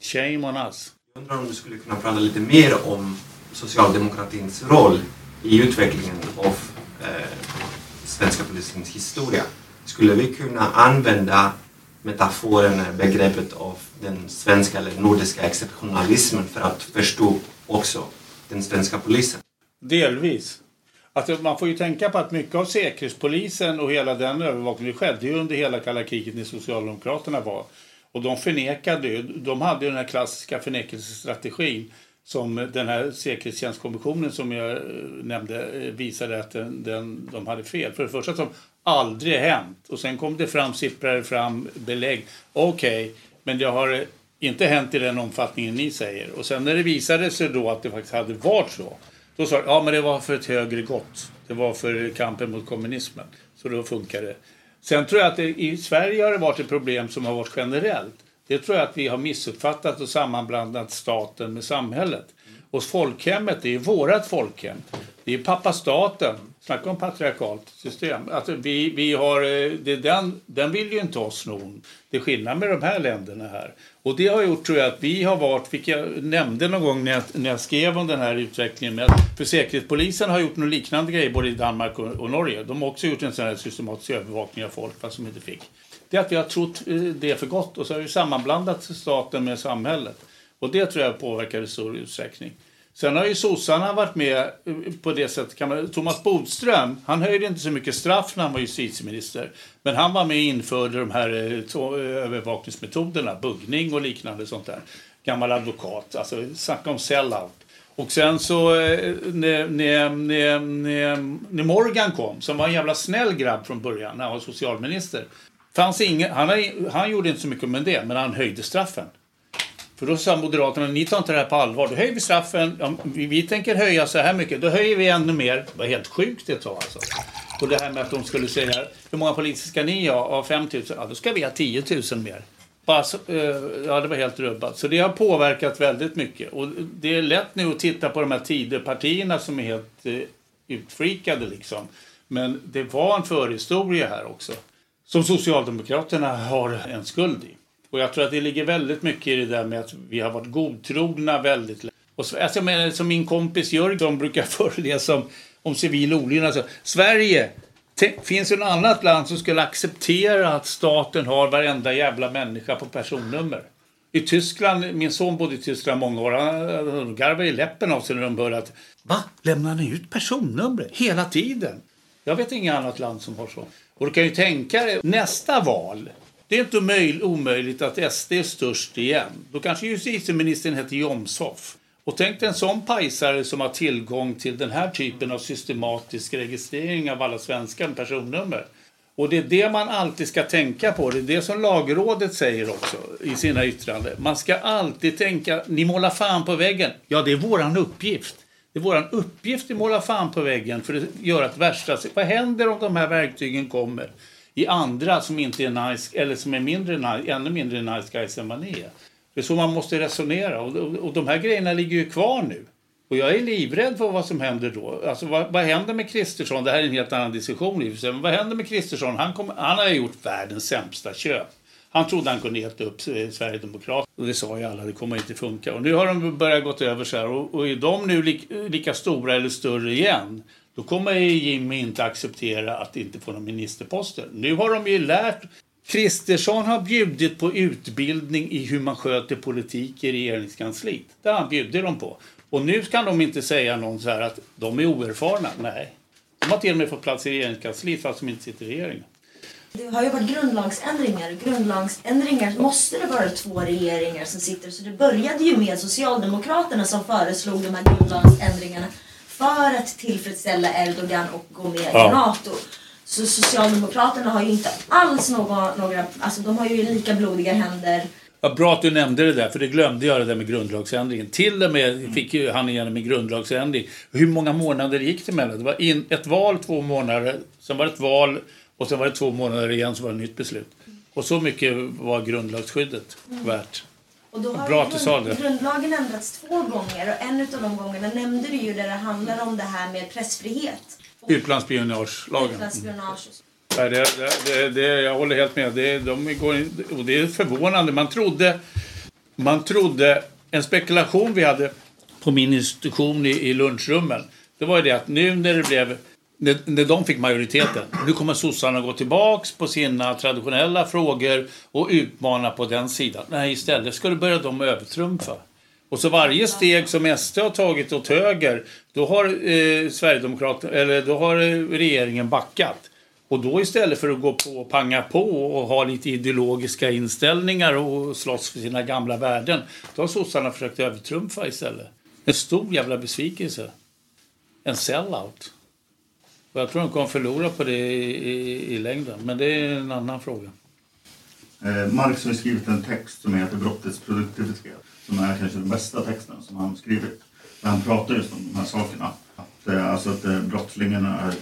Shame on us. Jag undrar om du skulle kunna prata lite mer om socialdemokratins roll i utvecklingen av eh, svenska polisens historia. Skulle vi kunna använda metaforen, begreppet av den svenska eller nordiska exceptionalismen för att förstå också den svenska polisen? Delvis. Alltså, man får ju tänka på att mycket av Säkerhetspolisen och hela den övervakningen skedde ju under hela kalla kriget när Socialdemokraterna var. Och de förnekade ju, de hade ju den här klassiska förnekelsestrategin som den här säkerhetstjänstkommissionen som jag eh, nämnde eh, visade att den, den, de hade fel. För det första som aldrig hänt och sen kom det fram, sipprade fram belägg. Okej, men det har inte hänt i den omfattningen ni säger. Och sen när det visade sig då att det faktiskt hade varit så. Då sa de, ja men det var för ett högre gott. Det var för kampen mot kommunismen. Så då funkar det. Sen tror jag att det, i Sverige har det varit ett problem som har varit generellt. Det tror jag att vi har missuppfattat och sammanblandat staten med samhället. Och folkhemmet, det är ju vårat folkhem. Det är pappa staten. Snacka om patriarkalt system. Alltså vi, vi har, eh, det, den, den vill ju inte oss någon. Det är skillnad med de här länderna här. Och det har gjort tror jag att vi har varit, vilket jag nämnde någon gång när jag, när jag skrev om den här utvecklingen. Med att, för Säkerhetspolisen har gjort något liknande grejer både i Danmark och, och Norge. De har också gjort en sån här systematisk övervakning av folk fast som inte fick. Det är att vi har trott eh, det för gott och så har vi sammanblandat staten med samhället. Och det tror jag påverkar i stor utsträckning. Sen har ju sossarna varit med eh, på det sättet. Kan man, Thomas Bodström, han höjde inte så mycket straff när han var justitieminister. Men han var med och införde de här eh, to- eh, övervakningsmetoderna, buggning och liknande sånt där. Gammal advokat, alltså snacka om sellout. Och sen så när, när, när, när, när Morgan kom, som var en jävla snäll grabb från början när han var socialminister. Fanns ingen, han, han gjorde inte så mycket med det, men han höjde straffen. För då sa Moderaterna, ni tar inte det här på allvar. Då höjer vi straffen. Ja, vi, vi tänker höja så här mycket. Då höjer vi ännu mer. Det var helt sjukt det sa alltså. Och det här med att de skulle säga, hur många poliser ska ni ha? Av 5 000? Ja, då ska vi ha 10 000 mer. Bara så, eh, ja, det var helt rubbat. Så det har påverkat väldigt mycket. Och det är lätt nu att titta på de här Tidöpartierna som är helt eh, utfreakade liksom. Men det var en förhistoria här också. Som Socialdemokraterna har en skuld i. Och jag tror att det ligger väldigt mycket i det där med att vi har varit godtrogna väldigt länge. Och så, alltså, men, som min kompis Jörg som brukar (laughs) föreläsa om, om civil olydnad. Alltså, Sverige, finns det något annat land som skulle acceptera att staten har varenda jävla människa på personnummer? I Tyskland, min son bodde i Tyskland många år, han garvade i läppen av sig när de hörde att Va? Lämnar ni ut personnummer? hela tiden? Jag vet inget annat land som har så. Och du kan ju tänka dig, nästa val, det är inte möj- omöjligt att SD är störst igen. Då kanske justitieministern heter Jomshoff. Och tänk dig en sån pajsare som har tillgång till den här typen av systematisk registrering av alla svenska personnummer. Och det är det man alltid ska tänka på. Det är det som lagrådet säger också i sina yttranden. Man ska alltid tänka, ni målar fan på väggen. Ja, det är våran uppgift. Det är våran uppgift att måla fan på väggen för att göra ett värsta. Vad händer om de här verktygen kommer i andra som inte är nice, eller som är mindre nice, ännu mindre nice guys än vad ni är? Det är så man måste resonera. Och, och, och de här grejerna ligger ju kvar nu. Och jag är livrädd för vad som händer då. Alltså vad, vad händer med Kristersson? Det här är en helt annan diskussion i och för sig. Men vad händer med Kristersson? Han, kom, han har gjort världens sämsta köp. Han trodde han kunde äta upp Sverigedemokraterna. Och det sa ju alla, det kommer inte funka. Och nu har de börjat gått över så här. Och, och är de nu li, lika stora eller större igen? Då kommer Jimmy inte acceptera att inte få någon ministerposter. Nu har de ju lärt Kristersson har bjudit på utbildning i hur man sköter politik i regeringskansliet. Det har han bjudit dem på. Och nu kan de inte säga någon så här att de är oerfarna. Nej. De har till och med fått plats i regeringskansliet fast de inte sitter i regeringen. Det har ju varit grundlagsändringar. Grundlagsändringar måste det vara två regeringar som sitter. Så det började ju med Socialdemokraterna som föreslog de här grundlagsändringarna för att tillfredsställa Erdogan och gå med Ja. i NATO. Så Socialdemokraterna har ju inte alls några, några alltså de har ju lika blodiga händer. Ja, bra att du nämnde det där, för det glömde jag det där med grundlagsändringen. Till och med fick ju han igenom en grundlagsändring. Hur många månader gick det mellan? Det var in, ett val, två månader, sen var det ett val och sen var det två månader igen så var det ett nytt beslut. Och så mycket var grundlagsskyddet värt. Och då har Bra att du sa det. grundlagen ändrats två gånger och en av de gångerna nämnde du ju där det handlar om det här med pressfrihet. Utlandsspionagelagen. utlandsspionage det, det, det, jag håller helt med. Det, de går in, och det är förvånande. Man trodde, man trodde... En spekulation vi hade på min institution i, i lunchrummen det var ju det att nu när det blev... När, när de fick majoriteten, nu kommer sossarna gå tillbaks på sina traditionella frågor och utmana på den sidan. Nej, istället ska du börja de övertrumfa. Och så varje steg som SD har tagit åt höger, då har, eh, Sverigedemokraterna, eller då har eh, regeringen backat. Och då istället för att gå på och panga på och ha lite ideologiska inställningar och slåss för sina gamla värden, då har sossarna försökt övertrumfa istället. En stor jävla besvikelse. En sellout. Och jag tror de kommer förlora på det i, i, i längden, men det är en annan fråga. Eh, Marx har skrivit en text som heter Brottets produktivitet. Som är kanske den bästa texten som han skrivit. Där han pratar just om de här sakerna. Att, eh, alltså att eh, brottslingarna är,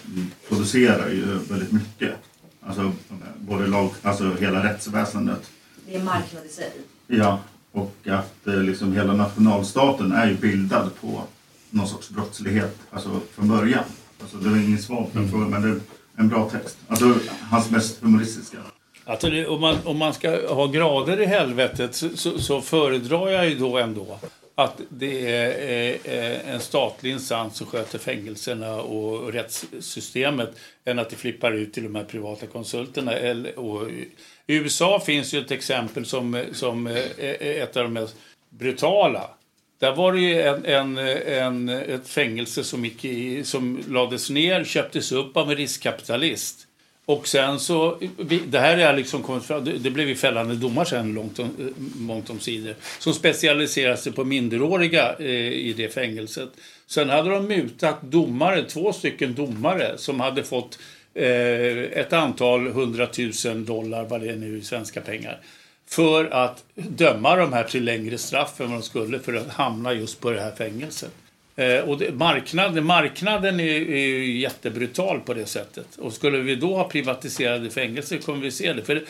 producerar ju väldigt mycket. Alltså både lag, alltså hela rättsväsendet. Det är marknad i sig. Ja, och att eh, liksom hela nationalstaten är ju bildad på någon sorts brottslighet. Alltså från början. Alltså det var ingen svar på den frågan men det är en bra text. Alltså hans mest humoristiska. Alltså det, om, man, om man ska ha grader i helvetet så, så, så föredrar jag ju då ändå att det är eh, en statlig instans som sköter fängelserna och rättssystemet än att det flippar ut till de här privata konsulterna. Och, I USA finns ju ett exempel som, som är ett av de mest brutala. Där var det ju en, en, en, ett fängelse som, gick i, som lades ner, köptes upp av en riskkapitalist. Och sen så, det här är liksom kommit fram, det, blev ju fällande domar sen långt om, långt om sidor. Som specialiserade sig på minderåriga eh, i det fängelset. Sen hade de mutat domare, två stycken domare som hade fått eh, ett antal hundratusen dollar, vad det är nu i svenska pengar. För att döma de här till längre straff än vad de skulle för att hamna just på det här fängelset. Eh, och det, marknaden, marknaden är, är ju jättebrutal på det sättet. Och skulle vi då ha privatiserade fängelser kommer vi se det. För,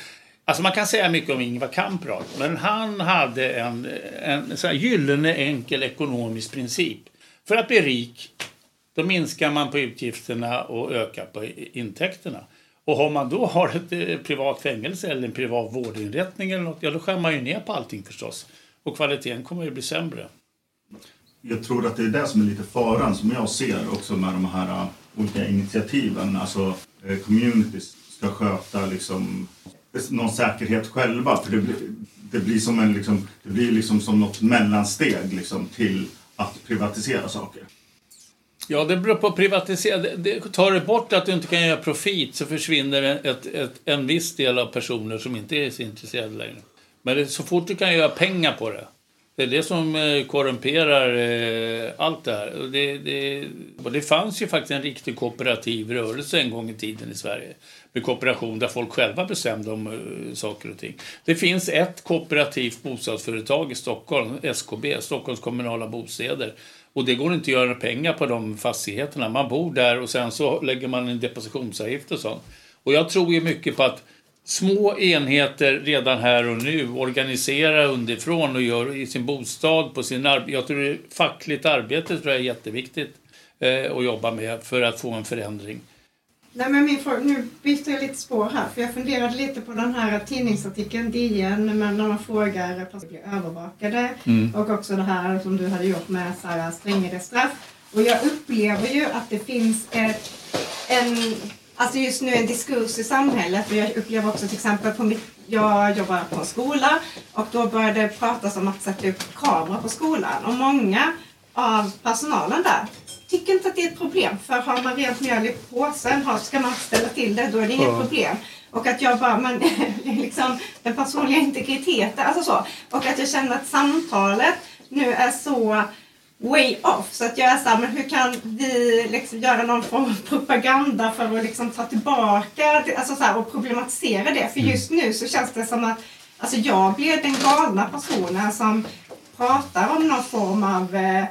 alltså man kan säga mycket om Ingvar Kamprad, men han hade en, en sån här gyllene enkel ekonomisk princip. För att bli rik, då minskar man på utgifterna och ökar på intäkterna. Och om man då har ett eh, privat fängelse eller en privat vårdinrättning eller något, ja då skär man ju ner på allting förstås. Och kvaliteten kommer ju bli sämre. Jag tror att det är det som är lite faran som jag ser också med de här eh, olika initiativen. Alltså eh, communities ska sköta liksom någon säkerhet själva. För det blir, det blir som en liksom, det blir liksom som något mellansteg liksom, till att privatisera saker. Ja, det beror på privatisera. Tar du bort att du inte kan göra profit så försvinner ett, ett, en viss del av personer som inte är så intresserade längre. Men det, så fort du kan göra pengar på det. Det är det som eh, korrumperar eh, allt det här. Det, det, och det fanns ju faktiskt en riktig kooperativ rörelse en gång i tiden i Sverige. Med kooperation där folk själva bestämde om eh, saker och ting. Det finns ett kooperativt bostadsföretag i Stockholm, SKB, Stockholms kommunala bostäder. Och det går inte att göra pengar på de fastigheterna. Man bor där och sen så lägger man en depositionsavgift och sånt. Och jag tror ju mycket på att små enheter redan här och nu organisera underifrån och gör i sin bostad, på sin arbete. Jag tror fackligt arbete tror jag är jätteviktigt eh, att jobba med för att få en förändring. Nej, men min fråga, nu byter jag lite spår här, för jag funderade lite på den här tidningsartikeln DN, när man frågar personer blir övervakade mm. och också det här som du hade gjort med så här, strängare straff. Och jag upplever ju att det finns ett, en alltså just nu en diskurs i samhället och jag upplever också till exempel på mitt, jag jobbar på en skola och då började det pratas om att sätta upp kameror på skolan och många av personalen där tycker inte att det är ett problem för har man rent mjöl i påsen, ska man ställa till det då är det inget ja. problem. Och att jag bara, men (laughs) liksom den personliga integriteten, alltså så. Och att jag känner att samtalet nu är så way off. Så att jag är såhär, men hur kan vi liksom göra någon form av propaganda för att liksom ta tillbaka alltså så här, och problematisera det? För mm. just nu så känns det som att alltså jag blir den galna personen som pratar om någon form av eh,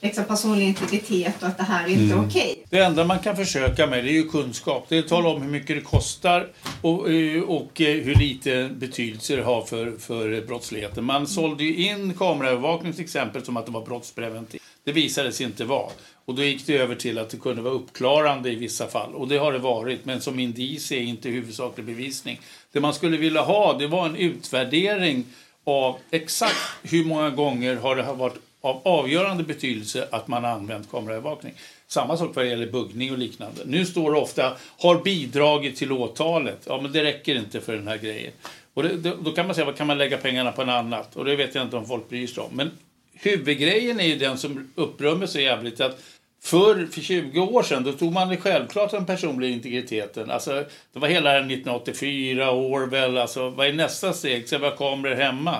liksom personlig integritet och att det här är inte mm. okej. Okay. Det enda man kan försöka med det är ju kunskap. Det är att tala om hur mycket det kostar och, eh, och eh, hur lite betydelse det har för, för brottsligheten. Man sålde ju in kameraövervakning till exempel som att det var brottspreventivt. Det visade sig inte vara. Och då gick det över till att det kunde vara uppklarande i vissa fall. Och det har det varit, men som indice är inte huvudsaklig bevisning. Det man skulle vilja ha, det var en utvärdering av exakt hur många gånger har det varit av avgörande betydelse att man har använt kameraövervakning. Samma sak vad det gäller buggning och liknande. Nu står det ofta har bidragit till åtalet. Ja, men det räcker inte för den här grejen. Och det, då kan man säga, vad kan man lägga pengarna på något annat? Och det vet jag inte om folk bryr sig om. Men huvudgrejen är ju den som upprör mig så jävligt att Förr, för 20 år sedan, då tog man det självklart den personliga integriteten. Alltså, det var hela 1984, Orwell, alltså vad är nästa steg? Ska vi ha kameror hemma?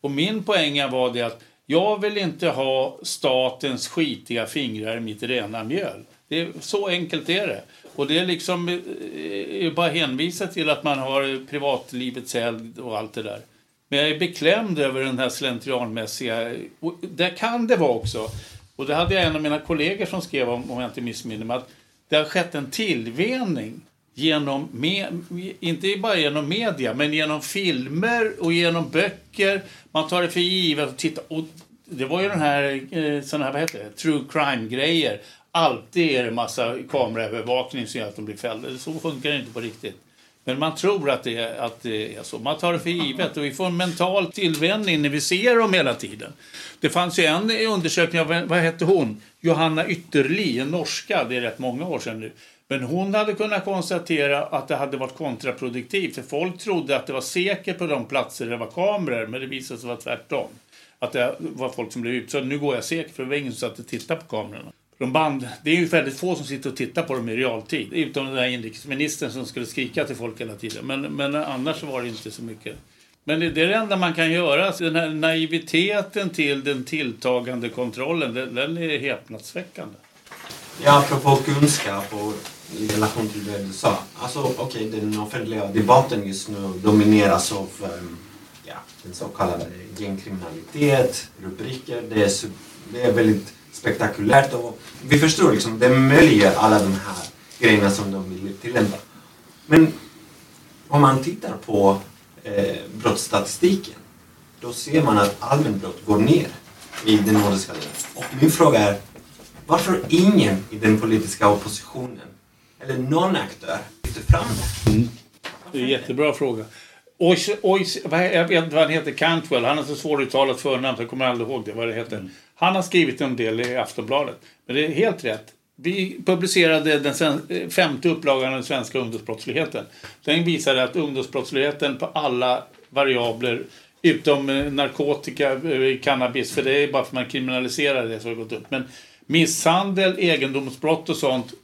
Och min poäng var det att jag vill inte ha statens skitiga fingrar i mitt rena mjöl. Det är, så enkelt är det. Och det är liksom eh, eh, är bara hänvisa till att man har privatlivets helgd och allt det där. Men jag är beklämd över den här slentrianmässiga... Och där kan det vara också. Och det hade jag en av mina kollegor som skrev om, om jag inte missminner mig, att det har skett en tillvänjning genom, med, inte bara genom media, men genom filmer och genom böcker. Man tar det för givet. Och tittar. och det var ju den här, eh, sån här vad heter det, true crime-grejer. Alltid är det massa kameraövervakning som gör att de blir fällda. Så funkar det inte på riktigt. Men man tror att det, är, att det är så. Man tar det för givet och vi får en mental tillvänjning när vi ser dem hela tiden. Det fanns ju en undersökning av, vad hette hon? Johanna Ytterli, en norska, det är rätt många år sedan nu. Men hon hade kunnat konstatera att det hade varit kontraproduktivt. För folk trodde att det var säkert på de platser där det var kameror, men det visade sig vara tvärtom. Att det var folk som blev utsökta. Nu går jag säkert, för det var ingen som satt och tittade på kamerorna. De band, det är ju väldigt få som sitter och tittar på dem i realtid. Utom den där inrikesministern som skulle skrika till folk hela tiden. Men, men annars var det inte så mycket. Men det, det är det enda man kan göra. Den här naiviteten till den tilltagande kontrollen, den, den är häpnadsväckande. Ja, apropå kunskap och i relation till det du sa. Alltså okej, okay, den offentliga debatten just nu domineras av um, ja, den så kallade gängkriminalitet, rubriker. Det är, det är väldigt spektakulärt och vi förstår liksom, det möjliggör alla de här grejerna som de vill tillämpa. Men om man tittar på eh, brottsstatistiken då ser man att allmänbrott går ner i den nordiska delen. Och min fråga är varför ingen i den politiska oppositionen eller någon aktör lyfter fram det? Mm. Det är en jättebra fråga. Ois, Ois, jag vet inte vad han heter, Cantwell. Han har så svåruttalat förnamn, jag kommer aldrig ihåg det, vad det heter. Han har skrivit en del i Aftonbladet. Men det är helt rätt. Vi publicerade den femte upplagan av den svenska ungdomsbrottsligheten. Den visade att ungdomsbrottsligheten på alla variabler utom eh, narkotika, eh, cannabis, för det är bara för att man kriminaliserar det som har gått upp. Men misshandel, egendomsbrott och sånt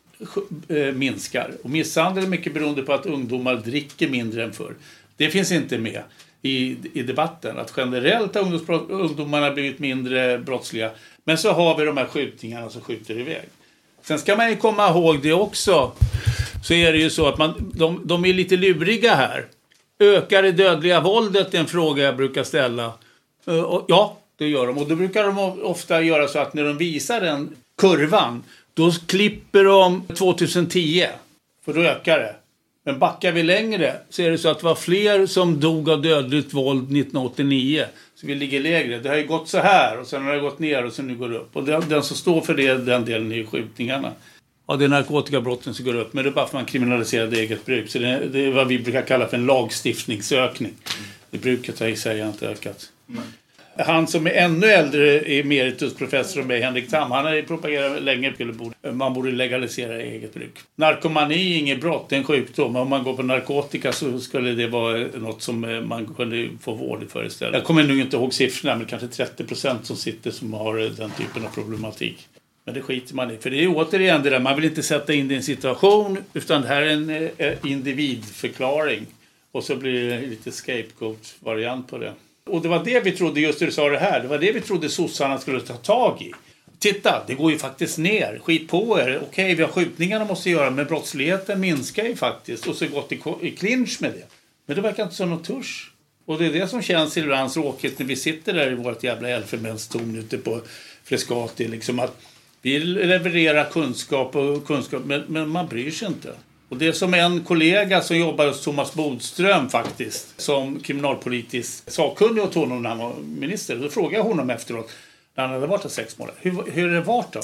eh, minskar. Och misshandel är mycket beroende på att ungdomar dricker mindre än förr. Det finns inte med i, i debatten. Att generellt har ungdomarna blivit mindre brottsliga. Men så har vi de här skjutningarna som skjuter iväg. Sen ska man ju komma ihåg det också. Så är det ju så att man, de, de är lite luriga här. Ökar det dödliga våldet? är en fråga jag brukar ställa. Uh, och ja, det gör de. Och då brukar de ofta göra så att när de visar den kurvan, då klipper de 2010. För då ökar det. Men backar vi längre så är det så att det var fler som dog av dödligt våld 1989. Så vi ligger lägre. Det har ju gått så här och sen har det gått ner och sen nu går det upp. Och den, den som står för det, den delen är ju skjutningarna. Ja, det är narkotikabrotten som går upp. Men det är bara för att man kriminaliserade eget bruk. Så det, det är vad vi brukar kalla för en lagstiftningsökning. Det bruket har i sig inte ökat. Mm. Han som är ännu äldre, emeritusprofessor med Henrik Tam, han har ju propagerat länge för att man borde legalisera eget bruk. Narkomani är inget brott, det är en sjukdom. Om man går på narkotika så skulle det vara något som eh, man kunde få vård för istället. Jag kommer nog inte ihåg siffrorna, men kanske 30 procent som sitter som har eh, den typen av problematik. Men det skiter man i. För det är återigen det där, man vill inte sätta in det i en situation utan det här är en eh, individförklaring. Och så blir det lite scapegoat-variant på det. Och det var det vi trodde, just det du sa det här, det var det vi trodde sossarna skulle ta tag i. Titta, det går ju faktiskt ner. Skit på er. Okej, okay, vi har skjutningarna måste göra, men brottsligheten minskar ju faktiskt. Och så gått i, i clinch med det. Men det verkar inte som någon törs. Och det är det som känns ibland tråkigt när vi sitter där i vårt jävla elfenbenstorn ute på Frescati. Liksom att vi levererar kunskap och kunskap, men, men man bryr sig inte. Och det är som en kollega som jobbar hos Thomas Bodström faktiskt, som kriminalpolitisk sakkunnig åt honom när han var minister. Då frågade jag honom efteråt, när han hade varit där sex månader, hur, hur har det varit då?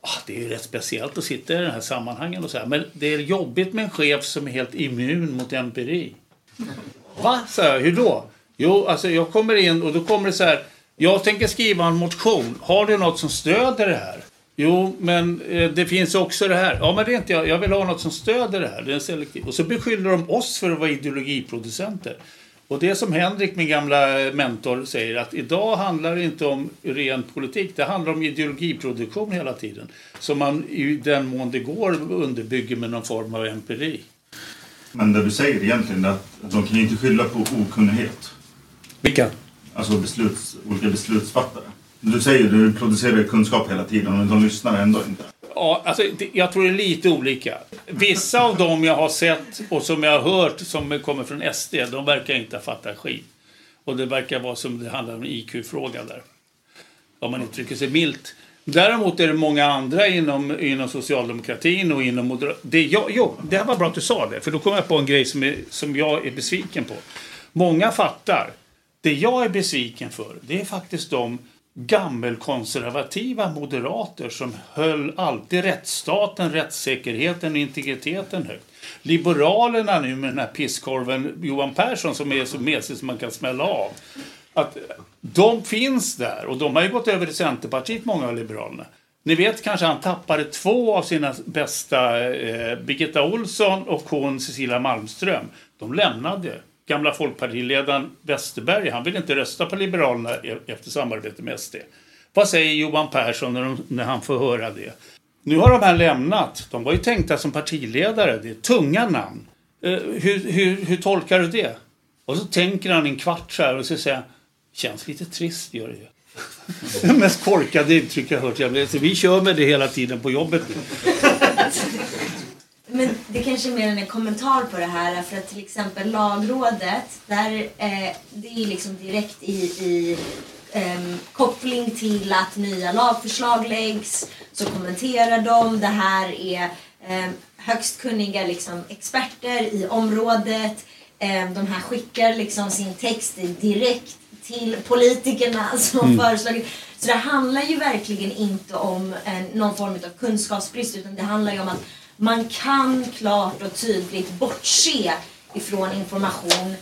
Ah, det är ju rätt speciellt att sitta i den här sammanhangen och så här. Men det är jobbigt med en chef som är helt immun mot empiri. Va? Så här, hur då? Jo, alltså jag kommer in och då kommer det så här. Jag tänker skriva en motion. Har du något som stöder det här? Jo, men eh, det finns också det här. Ja, men det är inte jag. Jag vill ha något som stöder det här. Det är selektivt. Och så beskyller de oss för att vara ideologiproducenter. Och det som Henrik, min gamla eh, mentor, säger att idag handlar det inte om ren politik. Det handlar om ideologiproduktion hela tiden. Som man i den mån det går underbygger med någon form av empiri. Men det du säger egentligen är att de kan ju inte skylla på okunnighet. Vilka? Alltså besluts, olika beslutsfattare. Du säger att du producerar kunskap hela tiden men de lyssnar ändå inte. Ja, alltså, jag tror det är lite olika. Vissa av dem jag har sett och som jag har hört som kommer från SD, de verkar inte ha fattat skit. Och det verkar vara som det handlar om en IQ-fråga där. Om man uttrycker sig milt. Däremot är det många andra inom, inom socialdemokratin och inom Moderaterna. Jo, det här var bra att du sa det, för då kom jag på en grej som, är, som jag är besviken på. Många fattar. Det jag är besviken för, det är faktiskt de gammelkonservativa moderater som höll alltid rättsstaten, rättssäkerheten och integriteten högt. Liberalerna nu med den här pisskorven Johan Persson som är så mesig som man kan smälla av. Att de finns där och de har ju gått över till Centerpartiet, många av Liberalerna. Ni vet kanske han tappade två av sina bästa, eh, Birgitta Olsson och hon Cecilia Malmström. De lämnade. Gamla folkpartiledaren Westerberg, han vill inte rösta på Liberalerna e- efter samarbete med SD. Vad säger Johan Persson när, de, när han får höra det? Nu har de här lämnat. De var ju tänkta som partiledare. Det är tunga namn. Eh, hur, hur, hur tolkar du det? Och så tänker han en kvart så här och så säger han, känns lite trist gör det ju. (laughs) Det mest korkade uttryck jag hört. Jag vet, så vi kör med det hela tiden på jobbet nu. (laughs) Men det kanske är mer än en kommentar på det här för att till exempel lagrådet, där, eh, det är liksom direkt i, i ehm, koppling till att nya lagförslag läggs så kommenterar de det här är ehm, högst kunniga liksom, experter i området. Ehm, de här skickar liksom sin text direkt till politikerna (laughs) som föreslagit. Så det handlar ju verkligen inte om en, någon form av kunskapsbrist utan det handlar ju om att man kan klart och tydligt bortse ifrån information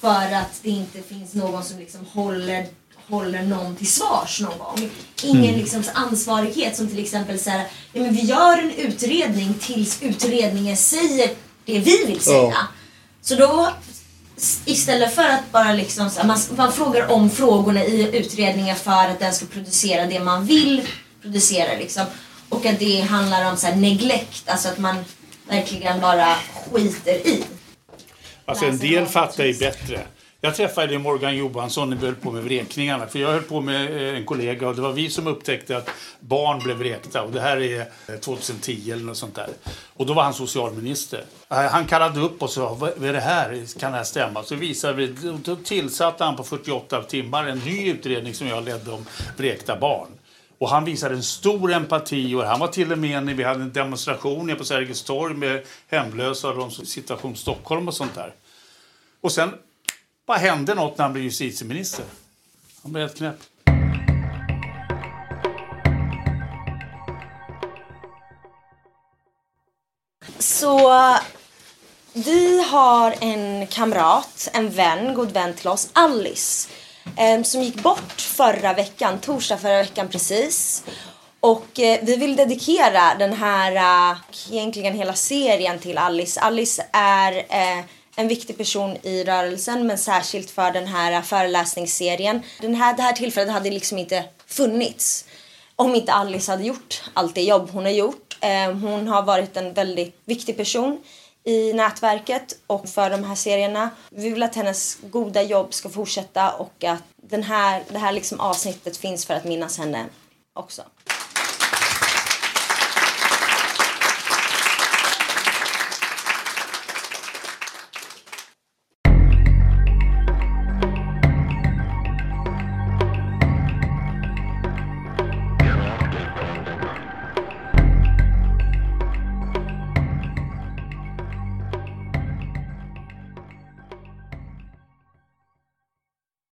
för att det inte finns någon som liksom håller, håller någon till svars någon gång. Ingen Mm. liksom ansvarighet som till exempel så här, ja, men vi gör en utredning tills utredningen säger det vi vill säga. Så då istället för att bara liksom, man, man frågar om frågorna i utredningen för att den ska producera det man vill producera liksom. Och att det handlar om så här neglect, alltså att man verkligen bara skiter i. Alltså en del fattar ju bättre. Jag träffade Morgan Johansson när vi höll på med vräkningarna. För jag höll på med eh, en kollega och det var vi som upptäckte att barn blev vräkta. Och det här är eh, 2010 eller något sånt där. Och då var han socialminister. Eh, Han kallade upp oss och sa, vad vad är det här? Kan det här stämma? Så visade vi, då tillsatte han på 48 timmar en ny utredning som jag ledde om vräkta barn. Och han visade en stor empati och han var till och med när vi hade en demonstration på Sergels torg med hemlösa och de som situation Stockholm och sånt där. Och sen bara hände något när han blev justitieminister. Han blev helt knäpp. Så vi har en kamrat, en vän, god vän till oss, Alice. Ehm, som gick bort förra veckan, torsdag förra veckan precis. Och eh, vi vill dedikera den här, eh, egentligen hela serien till Alice. Alice är eh, en viktig person i rörelsen men särskilt för den här föreläsningsserien. Den här, det här tillfället hade liksom inte funnits om inte Alice hade gjort allt det jobb hon har gjort. Ehm, hon har varit en väldigt viktig person i nätverket och för de här serierna. Vi vill att hennes goda jobb ska fortsätta och att den här, det här liksom avsnittet finns för att minnas henne också.